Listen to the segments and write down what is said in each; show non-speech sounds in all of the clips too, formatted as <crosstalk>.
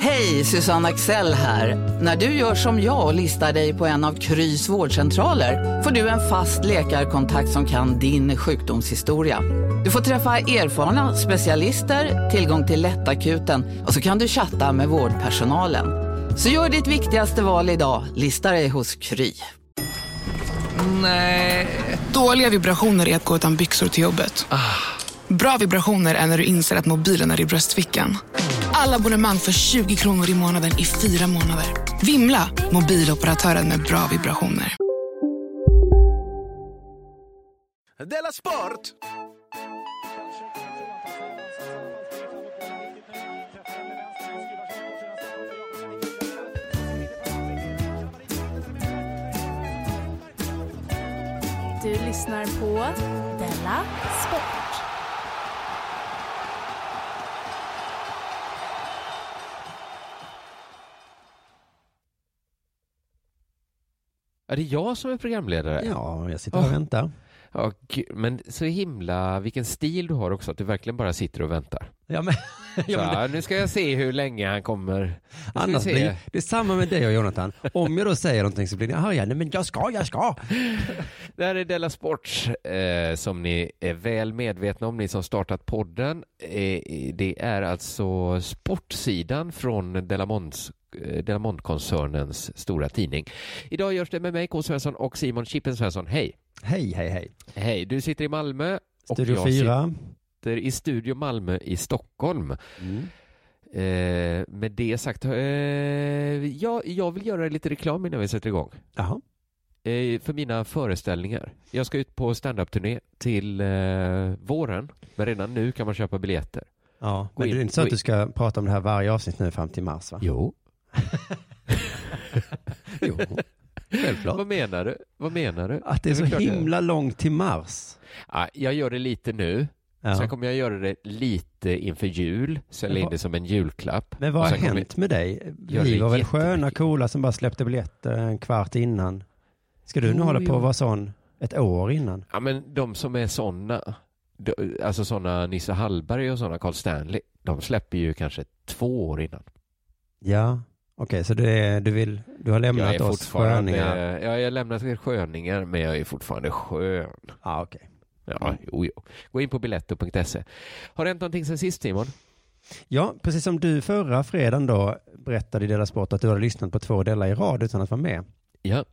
Hej, Susanne Axel här. När du gör som jag och listar dig på en av Krys vårdcentraler får du en fast läkarkontakt som kan din sjukdomshistoria. Du får träffa erfarna specialister, tillgång till lättakuten och så kan du chatta med vårdpersonalen. Så gör ditt viktigaste val idag, listar dig hos Kry. Nej. Dåliga vibrationer är att gå utan byxor till jobbet. Bra vibrationer är när du inser att mobilen är i bröstfickan. Alla abonnemang för 20 kronor i månaden i fyra månader. Vimla! Mobiloperatören med bra vibrationer. Della Sport! Du lyssnar på Della Sport. Är det jag som är programledare? Ja, jag sitter och väntar. Ja, men så himla, vilken stil du har också, att du verkligen bara sitter och väntar. Ja, men, ja, ja, men det, nu ska jag se hur länge han kommer. Annars blir, det är samma med dig och Jonathan. Om jag då säger någonting så blir ni arga. Nej men jag ska, jag ska. <laughs> Det här är Della Sport eh, som ni är väl medvetna om, ni som startat podden. Eh, det är alltså sportsidan från Delamonts eh, Delamont-koncernens stora tidning. Idag görs det med mig, K. Svensson och Simon Chippen Svensson. Hej! Hej, hej, hej. Hej, du sitter i Malmö. Studio och jag 4. sitter i Studio Malmö i Stockholm. Mm. Eh, med det sagt, eh, ja, jag vill göra lite reklam innan vi sätter igång. Jaha. Eh, för mina föreställningar. Jag ska ut på standup-turné till eh, våren, men redan nu kan man köpa biljetter. Ja, men in, det är inte så att du ska prata om det här varje avsnitt nu fram till mars va? Jo. <laughs> jo. Självklart. Vad menar du? Vad menar du? Att det är så himla långt till mars. Ja, jag gör det lite nu. Ja. Sen kommer jag göra det lite inför jul, sälja in det som en julklapp. Men vad har hänt med dig? Vi var väl sköna, coola som bara släppte biljetter en kvart innan. Ska du nu oh, hålla på att vara sån ett år innan? Ja, men de som är såna, alltså såna Nisse Hallberg och såna Carl Stanley, de släpper ju kanske två år innan. Ja, okej, så du, är, du, vill, du har lämnat oss sköningar? Ja, jag har lämnat er sköningar, men jag är fortfarande skön. Okej. Okay. Ja, jo, jo. Gå in på biletto.se. Har det hänt någonting sen sist, Simon? Ja, precis som du förra fredagen då berättade i Dela Sport att du hade lyssnat på två delar i rad utan att vara med. Ja.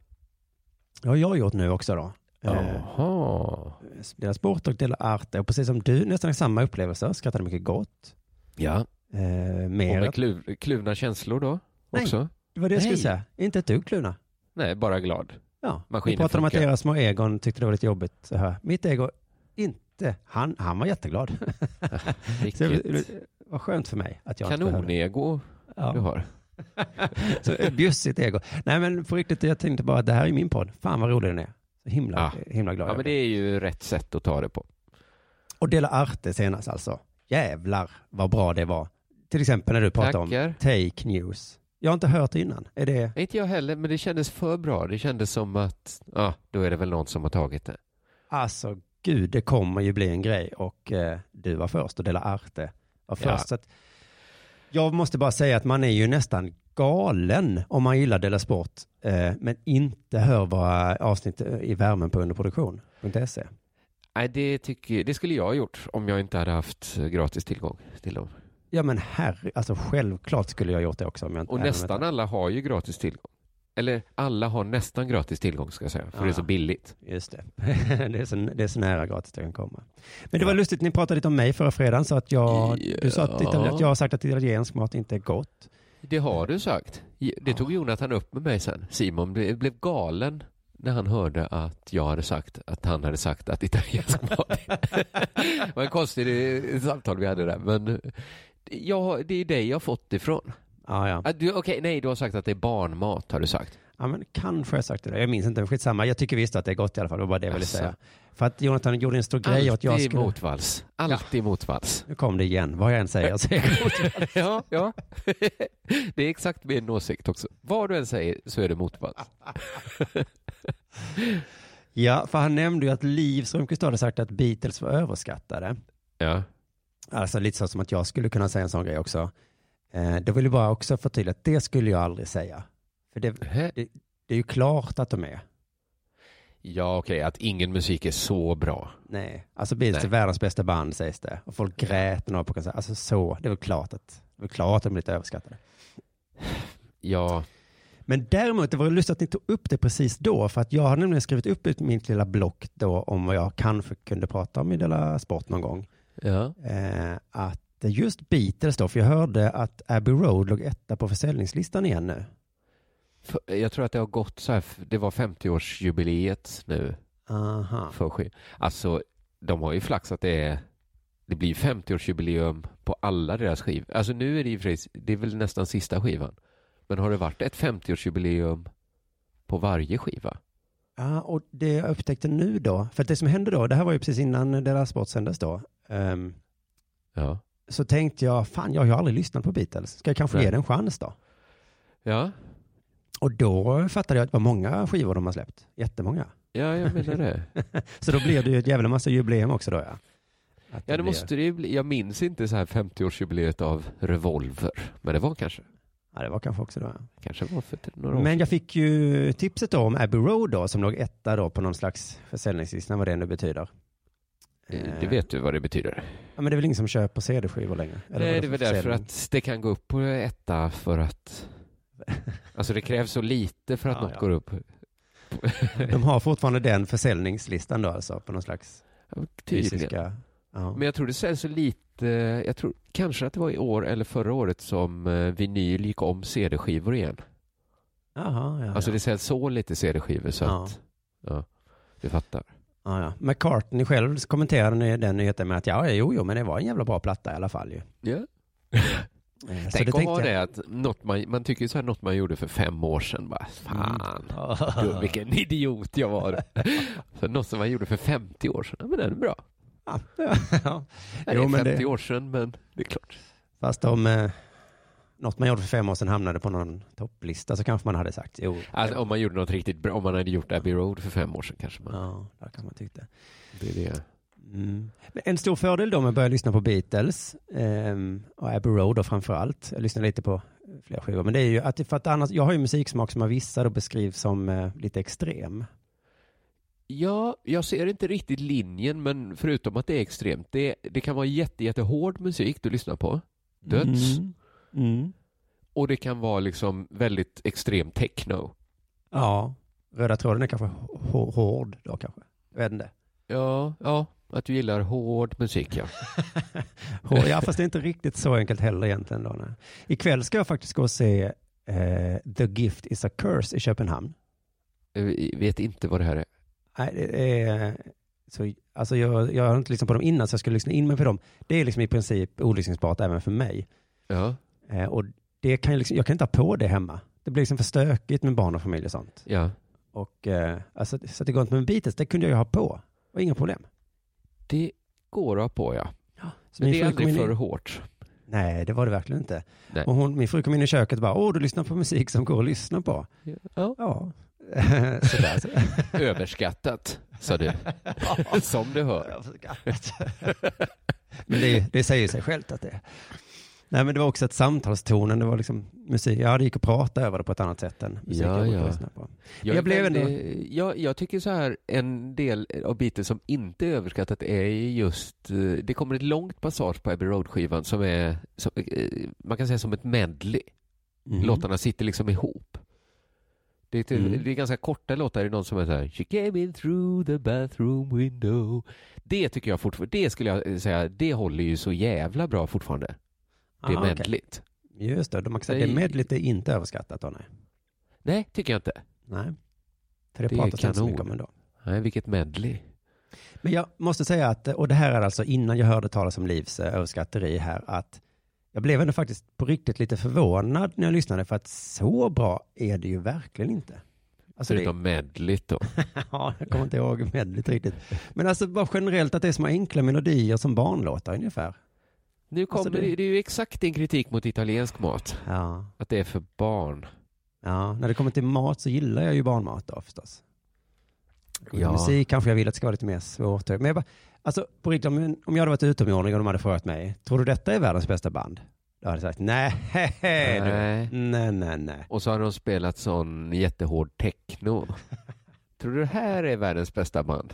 Det har jag gjort nu också då. Jaha. Dela Sport och Dela Arte. Och precis som du, nästan samma upplevelser. Skrattade mycket gott. Ja. Eh, mer... Och med kluv, kluvna känslor då? Nej, också? det var det jag skulle säga. Inte ett dugg kluvna. Nej, bara glad. Ja, Maskinen vi pratade om att era små egon tyckte det var lite jobbigt. Så här. Mitt ego, inte. Han, han var jätteglad. <laughs> så det var skönt för mig att jag Kanon-ego ja. du har. <laughs> så bjussigt ego. Nej men på riktigt, jag tänkte bara att det här är min podd. Fan vad rolig den är. Så himla, ja. himla glad. Ja men det är ju rätt sätt att ta det på. Och Dela Arte senast alltså. Jävlar vad bra det var. Till exempel när du pratade om take news. Jag har inte hört det innan. Är det... Inte jag heller, men det kändes för bra. Det kändes som att, ja, då är det väl någon som har tagit det. Alltså, gud, det kommer ju bli en grej och eh, du var först och Dela Arte var först. Ja. jag måste bara säga att man är ju nästan galen om man gillar Dela Sport, eh, men inte hör våra avsnitt i värmen på underproduktion.se. Nej, det, tycker, det skulle jag ha gjort om jag inte hade haft gratis tillgång till dem. Ja men herre, alltså självklart skulle jag gjort det också. Om jag och nästan alla har ju gratis tillgång. Eller alla har nästan gratis tillgång ska jag säga, för ja, det är så billigt. Just det. <laughs> det, är så, det är så nära gratis det kan komma. Men det var lustigt, ni pratade lite om mig förra fredagen, så att jag, ja. du sa att, att jag har sagt att italiensk mat inte är gott. Det har du sagt. Det tog Jonathan upp med mig sen. Simon blev galen när han hörde att jag hade sagt att han hade sagt att italiensk mat <laughs> det var en konstig samtal vi hade där men ja, det är dig jag fått ifrån. Ja, ja. Ah, du, Okej, nej, du har sagt att det är barnmat, har du sagt. ja men kanske har jag sagt det. Jag minns inte, skitsamma. Jag tycker visst att det är gott i alla fall. Det var bara det jag ville Jaså. säga. För att Jonathan gjorde en stor grej att jag Alltid skulle... motvalls. Alltid motvalls. Nu kom det igen, vad jag än säger. Så <laughs> ja, ja. det är exakt min åsikt också. Vad du än säger så är det motvalls. <laughs> ja, för han nämnde ju att Liv Strömquist hade sagt att Beatles var överskattade. Ja. Alltså lite så som att jag skulle kunna säga en sån grej också. Eh, då vill jag bara också förtydliga att det skulle jag aldrig säga. För det, det, det är ju klart att de är. Ja, okej, att ingen musik är så bra. Nej, alltså Beatles är världens bästa band sägs det. Och folk grät när de var på konsert. Alltså så, det är väl klart att, det är klart att de är lite överskattade. Ja, Men däremot, det var lustigt att ni tog upp det precis då, för att jag hade nämligen skrivit upp ut mitt lilla block då om vad jag kanske kunde prata om i Della Sport någon gång. Ja. Eh, att just Beatles då, för jag hörde att Abbey Road låg etta på försäljningslistan igen nu. Jag tror att det har gått så här, det var 50-årsjubileet nu Aha. för. Alltså, de har ju flaxat det är, det blir 50-årsjubileum på alla deras skivor. Alltså nu är det för sig, det är väl nästan sista skivan. Men har det varit ett 50-årsjubileum på varje skiva? Ja, och det jag upptäckte nu då, för att det som hände då, det här var ju precis innan Della Sport sändes då, ehm, Ja. så tänkte jag, fan jag har ju aldrig lyssnat på Beatles, ska jag kanske Nej. ge det en chans då? Ja, Och då fattade jag att det var många skivor de har släppt, jättemånga. ja jag menar det. <laughs> Så då blev det ju ett jävla massa jubileum också då ja. Att Ja, det blir- måste det ju bli. Jag minns inte så här 50-årsjubileet av Revolver. Men det var kanske. Ja, det var kanske också då. Kanske var för några år Men jag fick ju tipset då om Abbey Road då, som låg etta då på någon slags försäljningslista, vad det nu betyder. Eh, Det vet du vad det betyder. Ja, men det är väl ingen som köper CD-skivor längre? Eller Nej, det är väl för därför att det kan gå upp på etta för att... <laughs> Alltså det krävs så lite för att Ja, något ja. går upp. De har fortfarande den försäljningslistan då alltså, på någon slags Tydligen. fysiska... Ja. Men jag tror det säljs lite, jag tror kanske att det var i år eller förra året som eh, vinyl gick om CD-skivor igen. Jaha, ja, Alltså det säljs så lite CD-skivor så att, ja, du fattar. Ja, ja. McCartney själv kommenterade den nyheten med att ja, jo, jo, men det var en jävla bra platta i alla fall ju. Ja. <laughs> Eh, Så Tänk var jag- det att något man, man tycker så här något man gjorde för fem år sedan bara, fan, du, vilken idiot jag var. <laughs> så något som man gjorde för 50 år sedan, men den är bra. Ja, ja. Det är men 50 det- år sedan, men det är klart. Fast om eh, något man gjorde för fem år sedan hamnade på någon topplista så kanske man hade sagt jo. Alltså, om man gjorde något riktigt bra, om man hade gjort Abbey Road för fem år sedan kanske man, Ja, där kan man tycka. det är det. Mm. En stor fördel då med att börja lyssna på Beatles ehm, och Abbey Road då framför allt. Jag lyssnar lite på fler skivor. Men det är ju att, för att annars, jag har ju musiksmak som av vissa då beskrivs som eh, lite extrem. Ja, jag ser inte riktigt linjen, men förutom att det är extremt, det, det kan vara jätte, jättehård musik du lyssnar på, döds, Mm. Mm. och det kan vara liksom väldigt extrem techno. Ja, röda tråden är kanske hå- hård då kanske. Jag vet inte. Ja, ja, att du gillar hård musik, ja. <laughs> Hård, ja, fast det är inte riktigt så enkelt heller egentligen. Då, nej. Ikväll ska jag faktiskt gå och se eh, The Gift is a Curse i Köpenhamn. Jag vet inte vad det här är. Nej, så, alltså jag, jag har inte lyssnat på dem innan så jag skulle lyssna in mig på dem. Det är liksom i princip olyssningsbart även för mig. Ja, Eh, och det kan jag, liksom, jag kan inte ha på det hemma. Det blir liksom för stökigt med barn och familj och sånt. ja. Och, eh, alltså, så att det går inte med Beatles, det kunde jag ju ha på. Var inga problem. Det går att ha på, ja. Så Men det är aldrig in för hårt. Nej, det var det verkligen inte. Nej. Och hon, min fru kom in i köket och bara, åh, du lyssnar på musik som går att lyssna på. Ja. Ja, <laughs> sådär. <laughs> Överskattat, sa du. <laughs> Som du hör. Men det, det säger sig självt att det är. Nej, men det var också ett samtalstonen, det var liksom musik, ja, det gick att prata över det på ett annat sätt än musik Ja, ja. på. Jag, Jag blev ändå- jag, jag tycker så här, en del av Beatles som inte är överskattat är ju just, eh, det kommer ett långt passage på Abbey Road-skivan som är, som, eh, man kan säga som ett medley. Mhm. Låtarna sitter liksom ihop. Det är, till, Mm. det är ganska korta låtar, det är någon som är så här, She came in through the bathroom window. Det tycker jag fortfarande, det skulle jag säga, det håller ju så jävla bra fortfarande. Det är Ah, medligt. Just det, de har sagt det medlet är inte överskattat då, nej. Nej, tycker jag inte. Nej. För det, Det pratas inte så mycket om ändå. Nej, vilket medley. Men jag måste säga att, och det här är alltså innan jag hörde talas om Livs eh, överskatteri här, att jag blev ändå faktiskt på riktigt lite förvånad när jag lyssnade för att så bra är det ju verkligen inte. Alltså det, Förutom medligt då. <laughs> ja, jag kommer inte ihåg medligt riktigt. Men alltså bara generellt att det är små enkla melodier som barnlåtar ungefär. Nu kommer Alltså, det- det... det är ju exakt din kritik mot italiensk mat. Ja. Att det är för barn. Ja, när det kommer till mat så gillar jag ju barnmat då förstås. Ja. Musik kanske jag vill att det ska vara lite mer svårt. Men jag bara, alltså på riktigt, om, om jag hade varit utomjording och de hade frågat mig, tror du detta är världens bästa band? Då hade jag sagt, nej, <laughs> Nej. nej, nej. Och så har de spelat sån jättehård techno. <laughs> Tror du det här är världens bästa band?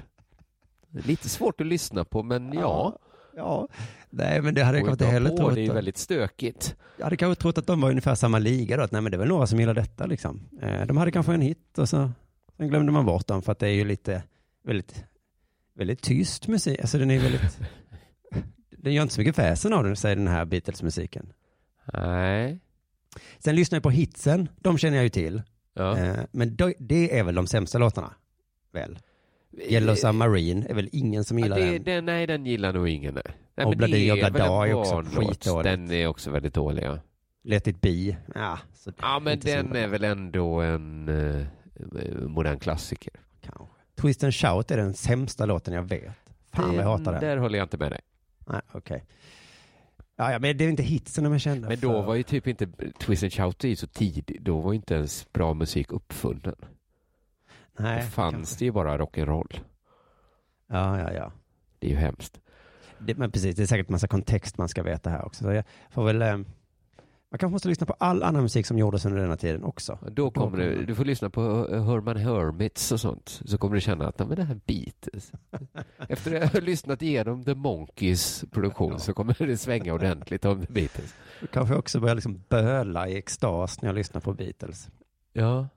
Lite svårt att lyssna på, men ja. Ja, nej men det hade jag kanske inte heller på, trott. det är ju väldigt stökigt. Jag hade kanske trott att de var ungefär samma liga då, att nej men det är väl några som gillar detta liksom. Eh, de hade kanske en hit och så sen glömde man bort dem för att det är ju lite, väldigt, väldigt tyst musik. Alltså den är väldigt, <laughs> den gör inte så mycket väsen av den, säger den här Beatles-musiken. Nej. Sen lyssnar jag på hitsen, de känner jag ju till. Ja. Eh, men det är väl de sämsta låtarna? Väl? Yellow Submarine är väl ingen som Ja, gillar det, den? den, nej, den gillar nog ingen. Nej. Nej, Och Bladi och en är också barnlåt. skitdåligt. Den är också väldigt dålig, ja. Let it be? Ja, så Ja, men den är väl ändå en eh, modern klassiker. Kanske. Twist and shout är den sämsta låten jag vet. Fan vad jag hatar den. Där håller jag inte med dig. Nej, okej. Ja, ja, men det är inte hitsen de är kända Men då för. var ju typ inte Twist and Shout så tidigt. Då var ju inte ens bra musik uppfunnen. Nej, Då fanns det ju bara rock'n'roll. Ja, ja, ja. Det är ju hemskt. Det, men precis, det är säkert massa kontext man ska veta här också. Så jag får väl, eh, man kanske måste lyssna på all annan musik som gjordes under denna tiden också. Då kommer du, du får lyssna på Herman Hermits och sånt. Så kommer du känna att, "Ja, men det här Beatles. <laughs> Efter att ha lyssnat igenom The Monkeys produktion så kommer det svänga ordentligt om The Beatles. Då kanske också börjar liksom böla i extas när jag lyssnar på Beatles. Ja.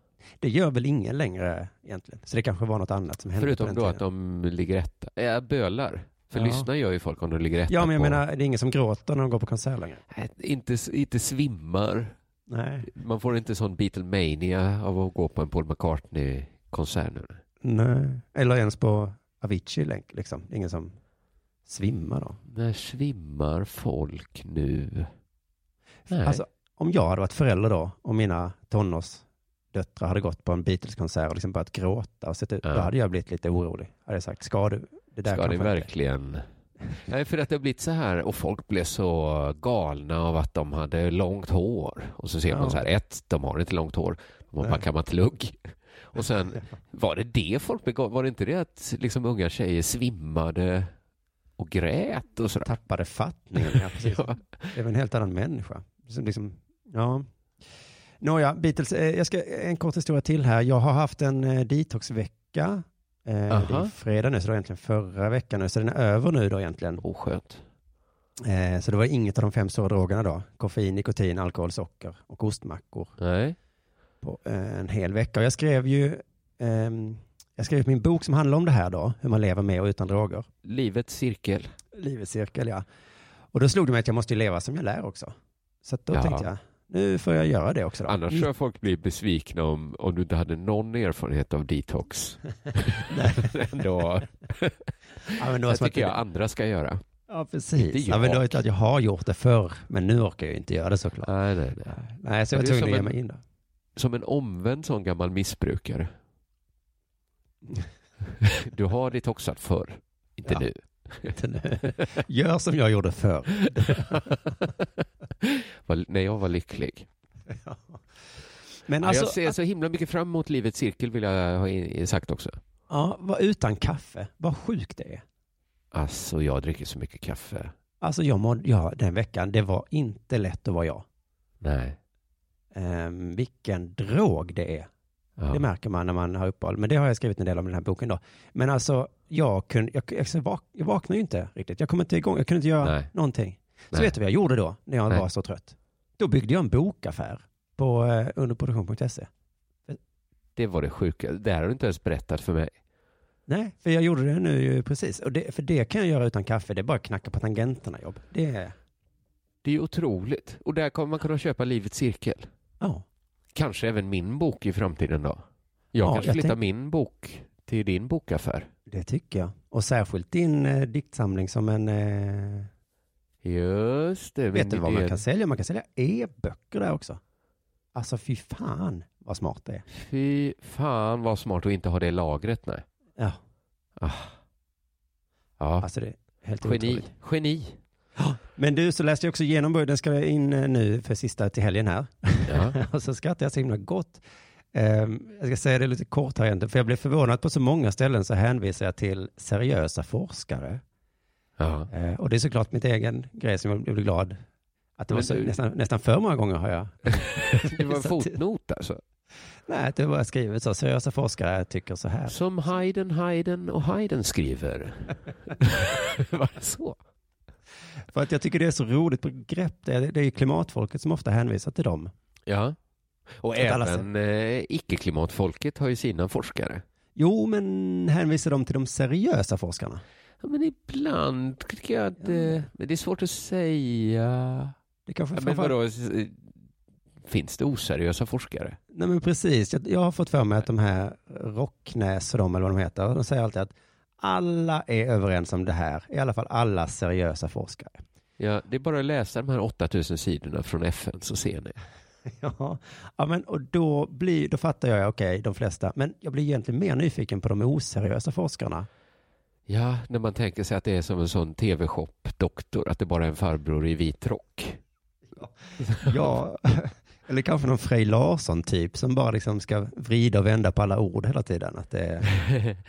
Det gör väl ingen längre egentligen. Så det kanske var något annat som hände på Förutom den då tiden. att de ligger etta. Ja, bölar. För Ja. lyssna gör ju folk om de ligger etta Ja, men jag på... menar, det är ingen som gråter när de går på konsert längre. Nej, Inte, inte svimmar. Nej. Man får inte sån Beatlemania av att gå på en Paul McCartney-konsert nu. Nej. Eller ens på Avicii länk, liksom. Det Ingen som svimmar då. När svimmar folk nu? Nej. Alltså, om jag hade varit förälder då och mina tonårsdöttrar hade gått på en Beatles-konsert och liksom börjat gråta och sett ut, Ja. då hade jag blivit lite orolig. Hade jag sagt, ska du? Det där Ska det verkligen? Nej, för att det har blivit så här och folk blev så galna av att de hade långt hår. Och så ser Ja. man så här, ett, de har inte långt hår, de har kammat lugg. <laughs> Och sen, var det det folk blev galna? Var det inte det att liksom unga tjejer svimmade och grät och sådär? Tappade fattningen. Ja, precis. <laughs> Ja. Det är väl en helt annan människa. Som liksom, ja. Nåja, Beatles, eh, jag ska, en kort historia till här. Jag har haft en eh, detoxvecka. Eh, det är fredag nu, så det var egentligen förra veckan nu, så den är över nu då egentligen. Oskönt. Eh, så det var inget av de fem stora drogerna då. Koffein, nikotin, alkohol, socker och ostmackor Nej. på eh, en hel vecka. Och jag skrev ju, ehm, jag skrev min bok som handlar om det här då, hur man lever med och utan droger. Livets cirkel. Livets cirkel, ja. Och då slog det mig att jag måste ju leva som jag lär också. Så då Ja. tänkte jag, nu får jag göra det också då. Annars tror jag folk blir besvikna om, om du inte hade någon erfarenhet av detox. <laughs> Ändå, <laughs> ja, men då det tycker jag andra ska göra. Ja, precis. jag. Ja, men då är det att jag har gjort det förr, men nu orkar jag inte göra det såklart. Nej, nej, nej. Nej, så jag var det tvungen att ge mig in då. Som en omvänd sån gammal missbrukare. <laughs> Du har detoxat förr, inte Ja. nu. <laughs> Gör som jag gjorde förr. <laughs> När jag var lycklig. Men Ja, alltså, jag ser så himla mycket fram emot livets cirkel vill jag ha sagt också. ja, var utan kaffe, vad sjukt det är. Alltså jag dricker så mycket kaffe. Alltså jag mådde, ja, den veckan, det var inte lätt att vara jag. Nej. Um, vilken drog det är. Ja. Det märker man när man har uppehåll. Men det har jag skrivit en del om i den här boken då. Men alltså, jag, kunde, jag, jag, jag, vak, jag vaknade ju inte riktigt. Jag kom inte igång, jag kunde inte göra Nej. någonting. Så Nej. vet du vad jag gjorde då, när jag Nej. var så trött? Då byggde jag en bokaffär på eh, underproduktion.se. Det var det sjuka. Det här har du inte ens berättat för mig. Nej, för jag gjorde det nu precis. Och det, för det kan jag göra utan kaffe. Det är bara att knacka på tangenterna jobb. Det är, Det är otroligt. Och där kommer man kunna köpa livets cirkel. ja. Kanske även min bok i framtiden då. Jag Ja, kanske flyttar tänk- min bok till din bokaffär. Det tycker jag. Och särskilt din eh, diktsamling som en... Eh, Just det. Vet du vad man kan sälja? Man kan sälja e-böcker där också. Alltså fy fan vad smart det är. Fy fan vad smart att inte ha det lagret. Nej. Ja, Ah. Ja, alltså det är helt geni. otroligt. Geni. Men du, så läste jag också igenom. Den ska in eh, nu för sista till helgen här. Ja. <laughs> och så skrattade jag så himla gott. Ehm, jag ska säga det lite kort här egentligen, för jag blev förvånad på så många ställen så hänvisar jag till seriösa forskare. Ja. Eh, och det är såklart mitt egen grej som jag blev glad. Att det Men var så, du- nästan, nästan för många gånger har jag. <laughs> Det var en <laughs> fotnot alltså. Nej, det var skrivet så. Seriösa forskare tycker så här. Som Haydn, Haydn och Haydn skriver. <laughs> var det så? För att jag tycker det är så roligt begrepp. Det är, det är ju klimatfolket som ofta hänvisar till dem. Ja. Och även eh, icke-klimatfolket har ju sina forskare. Jo, men hänvisar de till de seriösa forskarna? Ja, men ibland tycker jag att eh, det är svårt att säga. Det kanske Ja, men vadå, s- finns det oseriösa forskare? Nej men precis, jag, jag har fått för mig att de här Rocknäs och de eller vad de heter, de säger alltid att alla är överens om det här, i alla fall alla seriösa forskare. Ja, det är bara att läsa de här 8000 sidorna från FN så ser ni. <laughs> Ja, ja men och då, blir, då fattar jag, okej, de flesta, men jag blir egentligen mer nyfiken på de oseriösa forskarna. Ja, när man tänker sig att det är som en sån tv-shop-doktor, att det bara är en farbror i vit rock. Ja, <laughs> eller kanske någon Frej Larsson-typ som bara liksom ska vrida och vända på alla ord hela tiden. Att det är...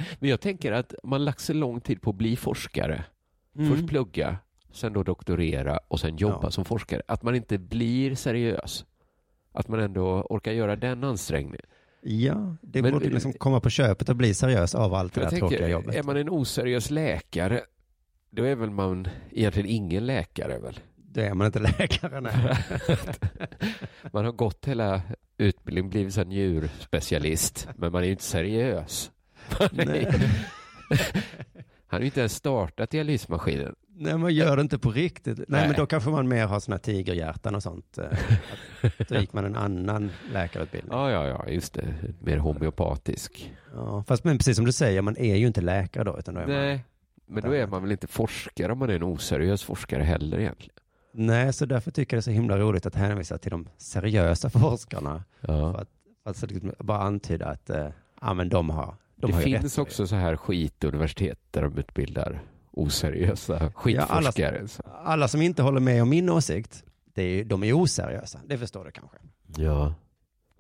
<laughs> Men jag tänker att man lagt så lång tid på att bli forskare. Mm. Först plugga, sen då doktorera och sen jobba Ja. som forskare. Att man inte blir seriös. Att man ändå orkar göra den ansträngningen. Ja, det Men- borde liksom komma på köpet och bli seriös av allt det där tänker, tråkiga jobbet. är man en oseriös läkare, då är väl man egentligen ingen läkare väl? Då är man inte <laughs> läkare. Nej. <laughs> Man har gått hela utbildningen, blivit så här njurspecialist, men man är ju inte seriös. <laughs> Han har ju inte ens startat dialysmaskinen. Nej, man gör det inte på riktigt. Nej, Nej. men då kanske man mer har sådana tigerhjärtan och sånt. <laughs> då gick man en annan läkarutbildning. Ja, ja, ja, just det. Mer homeopatisk. Ja, fast men precis som du säger, man är ju inte läkare då. Utan då är man, Nej, men då är man väl inte forskare om man är en oseriös forskare heller egentligen. nej, så därför tycker jag det är så himla roligt att hänvisa till de seriösa <laughs> forskarna. För Ja. att, för att liksom bara antyda att eh, ja, men de har, de det har finns också så här skituniversitet där de utbildar oseriösa skitforskare. så. Alla som inte håller med om min åsikt, det är, de är oseriösa. Det förstår du kanske. Ja.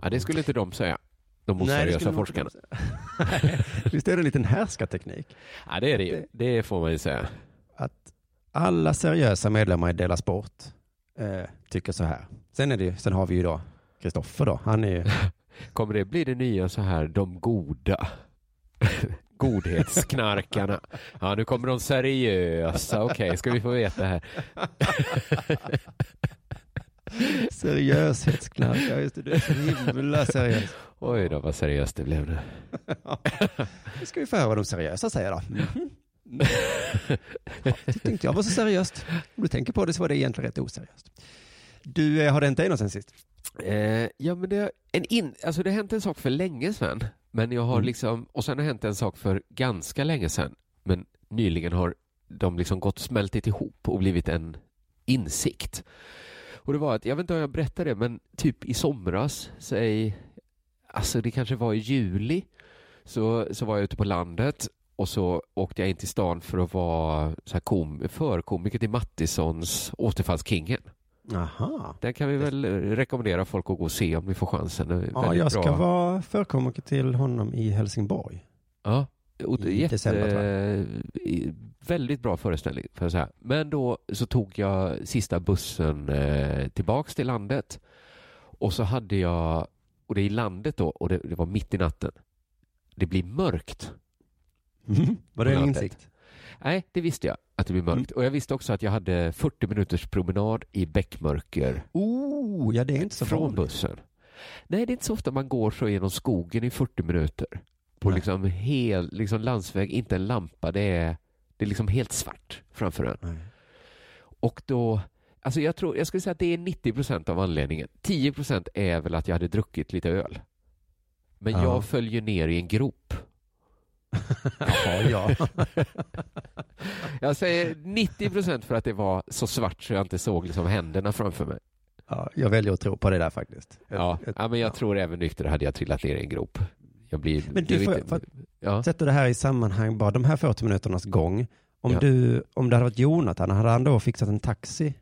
ja, det skulle inte de säga. De Nej, oseriösa man forskarna. <laughs> Visst är det en liten härskarteknik? Ja, det är det ju. Det får man ju säga. att alla seriösa medlemmar i Dela Sport eh, tycker så här. Sen, är det, ju- sen har vi ju då Kristoffer då. Han är ju, <laughs> Kommer det bli det nya så här, de goda? <laughs> Godhetsknarkarna. Ja, nu kommer de seriösa. Okej, ska vi få veta här. <laughs> seriöshetsknark. Ja, just det. Du är så himla seriös. Oj då, vad seriöst det blev nu. <laughs> Nu ska vi få höra vad de seriösa säger då. Mhm. Ja, tyckte inte jag var så seriöst. Om du tänker på det så var det egentligen rätt oseriöst. Du, eh, har det hänt dig något sen sist? Eh, ja, men det, en in, alltså det har hänt en sak för länge sedan. Men jag har Mm. liksom, och sen har det hänt en sak för ganska länge sedan. Men nyligen har de liksom gått smältit ihop och blivit en insikt. Och det var att, jag vet inte om jag berättade det, men typ i somras, säg, alltså det kanske var i juli, så, så var jag ute på landet och så åkte jag in till stan för att vara så här kom, förkomiker till Mattissons Återfallskingen. Aha. Den kan vi väl rekommendera folk att gå och se om ni får chansen. Ja, jag ska bra. vara förkomiker till honom i Helsingborg. Ja, och i jätte, december, väldigt bra föreställning. För så här. Men då så tog jag sista bussen eh, tillbaks till landet och så hade jag, och det är i landet då, och det, det var mitt i natten. Det blir mörkt. Mm. <laughs> Var det en insikt? Nej, det visste jag att det blir mörkt. Mm. Och jag visste också att jag hade 40 minuters promenad i bäckmörker Oh, ja det är inte så från vanligt. bussen. Nej, det är inte så ofta man går så genom skogen i 40 minuter. På Nej. liksom hel liksom landsväg, inte en lampa. Det är, det är liksom helt svart framför en. Nej. Och då, alltså jag tror, jag skulle säga att det är 90 procent av anledningen. 10 procent är väl att jag hade druckit lite öl. Men Ja. jag följer ner i en grop. <laughs> Ja, ja. <laughs> Jag säger 90 procent för att det var så svart så jag inte såg liksom händerna framför mig. ja, jag väljer att tro på det där faktiskt. Ja, Ett- ja men jag tror även nykter hade jag trillat ner i en grop. Jag blir... Men du, jag får- för att- ja. Sätter det här i sammanhang, bara de här 40 minuternas gång. Om, Ja. du, om det hade varit Jonathan, hade han då fixat en taxi?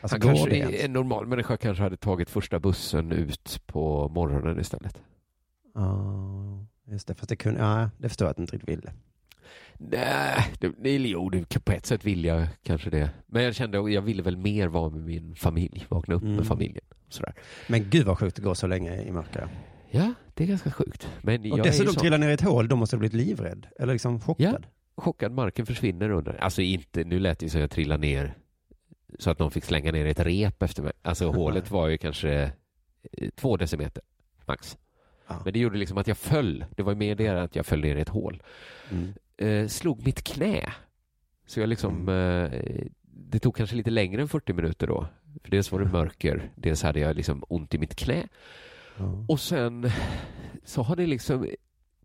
Alltså, Han kanske, det en normal människa kanske hade tagit första bussen ut på morgonen istället. Ja, just det. Fast det kunde, ja, det förstår jag att du inte riktigt ville. Nej, det, det, jo, det, på ett sätt vill jag kanske det. Men jag kände jag ville väl mer vara med min familj, vakna upp Mm. med familjen. Sådär. Men gud vad sjukt det går så länge i mörker. Ja, det är ganska sjukt. Men Och jag dessutom så trilla ner i ett hål, då måste du blivit livrädd. Eller liksom chockad. chockad, marken försvinner under. Alltså inte, nu lät det ju som jag trillade ner så att någon fick slänga ner ett rep efter mig. Alltså <laughs> hålet var ju kanske eh, två decimeter max. Ja. Men det gjorde liksom att jag föll. Det var mer det att jag föll ner i ett hål. Mm. Eh, slog mitt knä. Så jag liksom, eh, det tog kanske lite längre än 40 minuter då. För dels var det mörker, dels hade jag liksom ont i mitt knä. Ja. Och sen så har det liksom,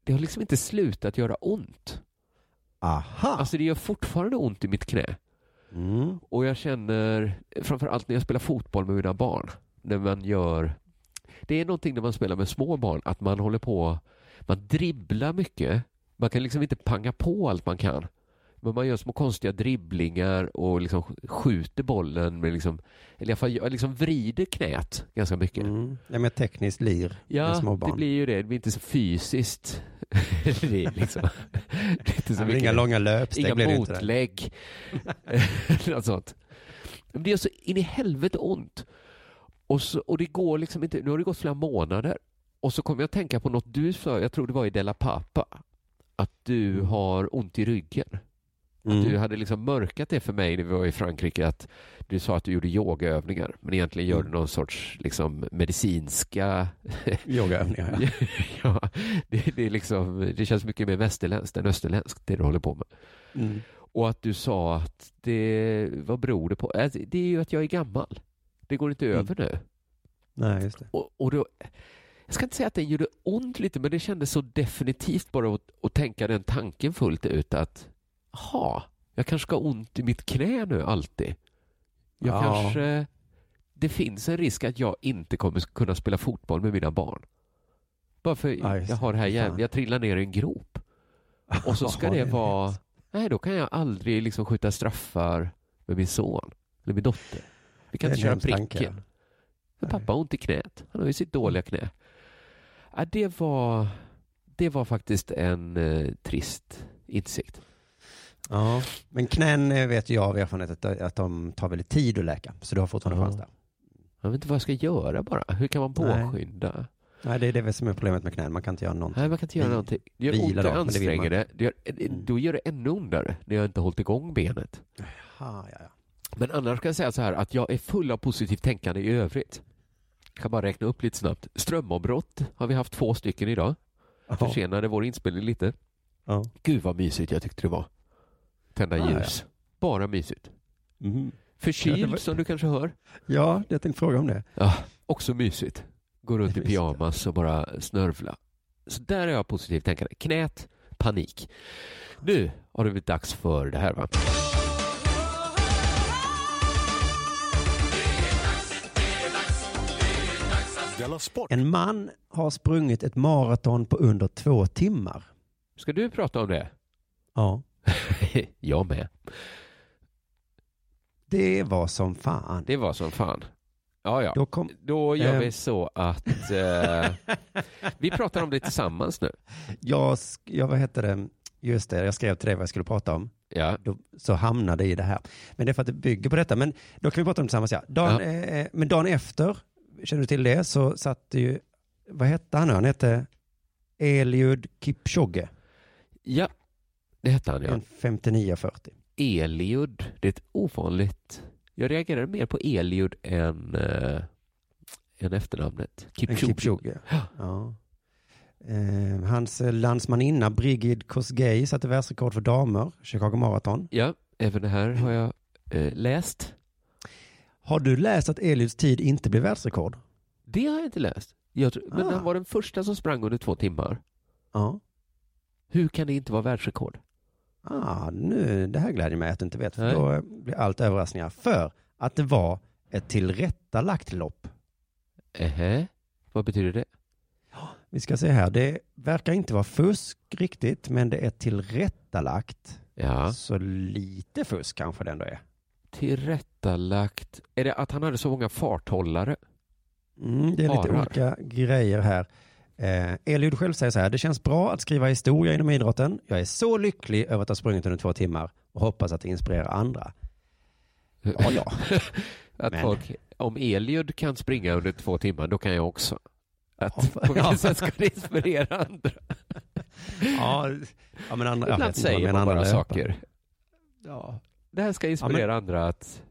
det har liksom inte slutat göra ont. Aha! Alltså det gör fortfarande ont i mitt knä. Mm. Och jag känner, framför allt när jag spelar fotboll med mina barn, när man gör, det är någonting när man spelar med små barn, att man håller på, man dribblar mycket. Man kan liksom inte panga på allt man kan. Men man gör små konstiga dribblingar och liksom skjuter bollen med liksom, eller i alla fall jag liksom vrider knät ganska mycket. Mm. Ja, med tekniskt lir med Ja, små barn. det blir ju det. Det blir inte så fysiskt. <laughs> det är liksom, det är inte så mycket. inga långa löpsteg Inga blir det inte. Där. motlägg. <laughs> Något sånt. Men det gör så in i helvete ont. Och, så, och det går liksom inte, nu har det gått flera månader. Och så kommer jag att tänka på något du sa, jag tror det var i Della Papa. Att du har ont i ryggen. Mm. Du hade liksom mörkat det för mig när vi var i Frankrike att du sa att du gjorde yogaövningar men egentligen gör du någon sorts liksom medicinska <laughs> Yogaövningar, <laughs> ja. det, det, är liksom, det känns mycket mer västerländskt än österländskt det du håller på med. Mm. Och att du sa att det, vad beror det på? Äh, Det är ju att jag är gammal. Det går inte Mm. över nu. Nej, just det. Och, och då, jag ska inte säga att det gjorde ont lite, men det kändes så definitivt bara att, att tänka den tanken fullt ut att ha, jag kanske ska ha ont i mitt knä nu alltid. Jag Ja. kanske, det finns en risk att jag inte kommer kunna spela fotboll med mina barn. Bara för Ja, jag har det här jävla, jag trillar ner i en grop. Och så <laughs> ska det vara, nej då kan jag aldrig liksom skjuta straffar med min son eller min dotter. Vi kan inte köra pricken. Nej. pappa har ont i knät. Han har ju sitt dåliga knä. Ja, det, var, det var faktiskt en eh, trist insikt. Ja, men knän vet jag av erfarenhet att, att de tar väldigt tid att läka. Så du har fortfarande Ja. chans där. Jag vet inte vad jag ska göra bara. Hur kan man Nej. påskynda? Nej, det är det som är problemet med knän. Man kan inte göra någonting. Nej, man kan inte göra någonting. Det gör ont då, att men det det. gör, Mm. Då gör det ännu ondare när jag inte hållit igång benet. Aha, ja, ja. Men annars kan jag säga så här att jag är full av positivt tänkande i övrigt. Jag kan bara räkna upp lite snabbt. Strömavbrott har vi haft två stycken idag. Försenade vår inspelning lite. Ja. Gud vad mysigt jag tyckte det var. Tända Ah, ljus. Bara mysigt. Mhm. Förkyld Ja, var- som du kanske hör. ja, jag tänkte fråga om det. Ja, också mysigt. Gå runt i pyjamas och bara snörvla. Så där är jag positivt tänkande. Knät, panik. Nu har det blivit dags för det här va? En man har sprungit ett maraton på under två timmar. Ska du prata om det? Ja. <laughs> jag med. Det var som fan. Det var som fan. Ja, ja. Då kom, Då gör Ehm. vi så att eh, vi pratar om det tillsammans nu. jag, jag, vad heter det, just det, jag skrev till dig vad jag skulle prata om. Ja, Då, så hamnade i det här. Men det är för att det bygger på detta. Men då kan vi prata om det tillsammans. Ja. Dagen, eh, men dagen efter, känner du till det, så satt ju, vad hette han nu? Han hette Eliud Kipchoge, ja. Det hette han ja. en 59-40. Eliud, det är ett ovanligt... Jag reagerar mer på Eliud än, äh, än efternamnet. Kipchoge. Kipchoge. Ja. Eh, hans eh, landsmaninna Brigid Kosgei satte världsrekord för damer, Chicago Marathon. Ja, även det här har jag eh, läst. Har du läst att Eliuds tid inte blev världsrekord? Det har jag inte läst. Jag tror, Men Ah. han var den första som sprang under två timmar. Ja. Hur kan det inte vara världsrekord? Ah, nu, det här glädjer mig att du inte vet, för Nej. då blir allt överraskningar. För att det var ett tillrättalagt lopp. Ähä? Vad betyder det? Vi ska se här, det verkar inte vara fusk riktigt, men det är tillrättalagt. Ja. Så lite fusk kanske det ändå är. Tillrättalagt. Är det att han hade så många farthållare? Mm, det är lite olika grejer här. Eh, Eliud själv säger så här, det känns bra att skriva historia inom idrotten. Jag är så lycklig över att ha sprungit under två timmar och hoppas att det inspirerar andra. Ja, ja. <laughs> Att Men- folk, om Eliud kan springa under två timmar, då kan jag också. Att Ja, på ja. vilket sätt ska det inspirera andra? <laughs> ja, ja men andra, Ibland säger man bara saker. Ja. Det här ska inspirera andra att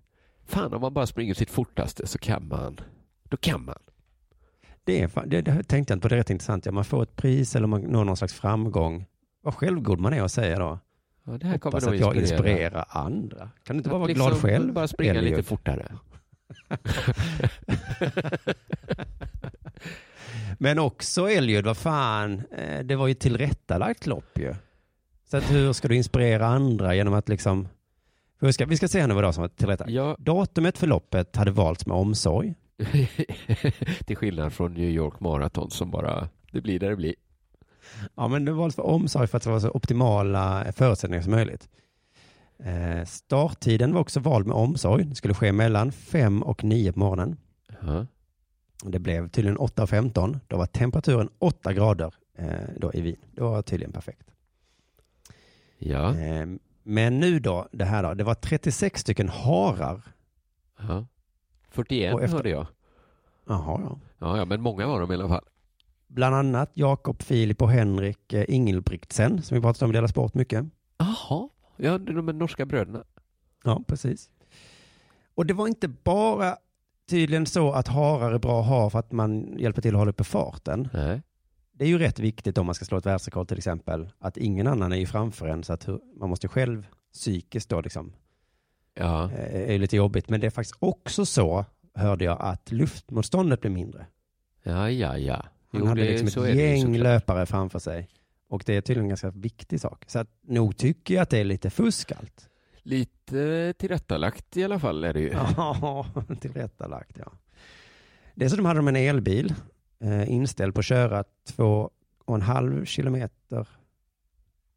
fan om man bara springer sitt fortaste så kan man. Då kan man. Det, är, det, det tänkte jag inte på, det är rätt intressant. Ja, man får ett pris eller man når någon slags framgång. Vad självgod man är att säga då. Ja, det här Hoppas att jag inspirera. inspirerar andra. Kan du inte bara Att vara liksom glad själv? Bara springa lite fortare. <laughs> Men också Eliud, vad fan, eh, det var ju tillrättalagt lopp ju. Så att hur ska du inspirera andra genom att liksom, vi ska, vi ska se nu vad det var som var tillrättalagt. Ja, Datumet för loppet hade valts med omsorg. <laughs> till skillnad från New York Marathon som bara, det blir där det blir. Ja, men det valdes för omsorg för att det var så optimala förutsättningar som möjligt. Eh, starttiden var också vald med omsorg. Det skulle ske mellan fem och nio på morgonen. Ja. Det blev tydligen 8 och 15. Då var temperaturen 8 grader eh, då i Wien. Det var tydligen perfekt. Ja. Eh, men nu då, det här då. Det var 36 stycken harar. ja. 41 Och efter- hörde jag. Jaha, ja. Ja, ja, men många var de i alla fall. Bland annat Jakob, Filip och Henrik eh, Ingelbrigtsen som vi pratat om i Dela Sport mycket. Jaha, ja, det är de norska bröderna. Ja, precis. Och det var inte bara tydligen så att harar är bra att ha för att man hjälper till att hålla uppe farten. Nej. Det är ju rätt viktigt om man ska slå ett världsrekord till exempel, att ingen annan är ju framför en så att man måste själv psykiskt då liksom, Ja. eh, är ju lite jobbigt. Men det är faktiskt också så, hörde jag, att luftmotståndet blir mindre. Ja, ja, ja. Han Jo, hade det- liksom ett det gäng såklart. löpare framför sig. Och det är tydligen en ganska viktig sak. Så att, nog tycker jag att det är lite fusk allt. Lite tillrättalagt i alla fall är det ju. <laughs> Ja, tillrättalagt ja. Dessutom hade de en elbil eh, inställd på att köra två och en halv kilometer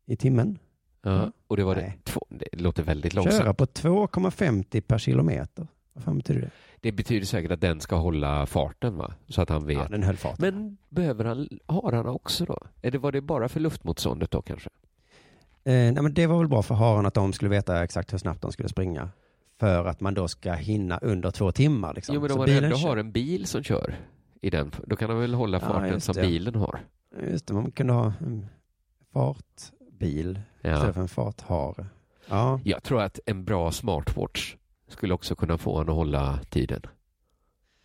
i timmen. Ja. Och det var det, två, det låter väldigt långsamt. Köra på 2,50 per kilometer. Vad fan betyder det? Det betyder säkert att den ska hålla farten va? Så att han vet. Ja, den höll farten. Men behöver han hararna också då? Är det, var det bara för luftmotståndet då kanske? Eh, nej, men det var väl bra för haren att de skulle veta exakt hur snabbt de skulle springa. För att man då ska hinna under två timmar. Liksom. Jo men om man bilen ändå kör- har en bil som kör i den, då kan han väl hålla Ja, farten just som det. bilen har? Just det, man kunde ha en fartbil Ja. istället för en farthare. Ja, Jag tror att en bra smartwatch skulle också kunna få honom att hålla tiden.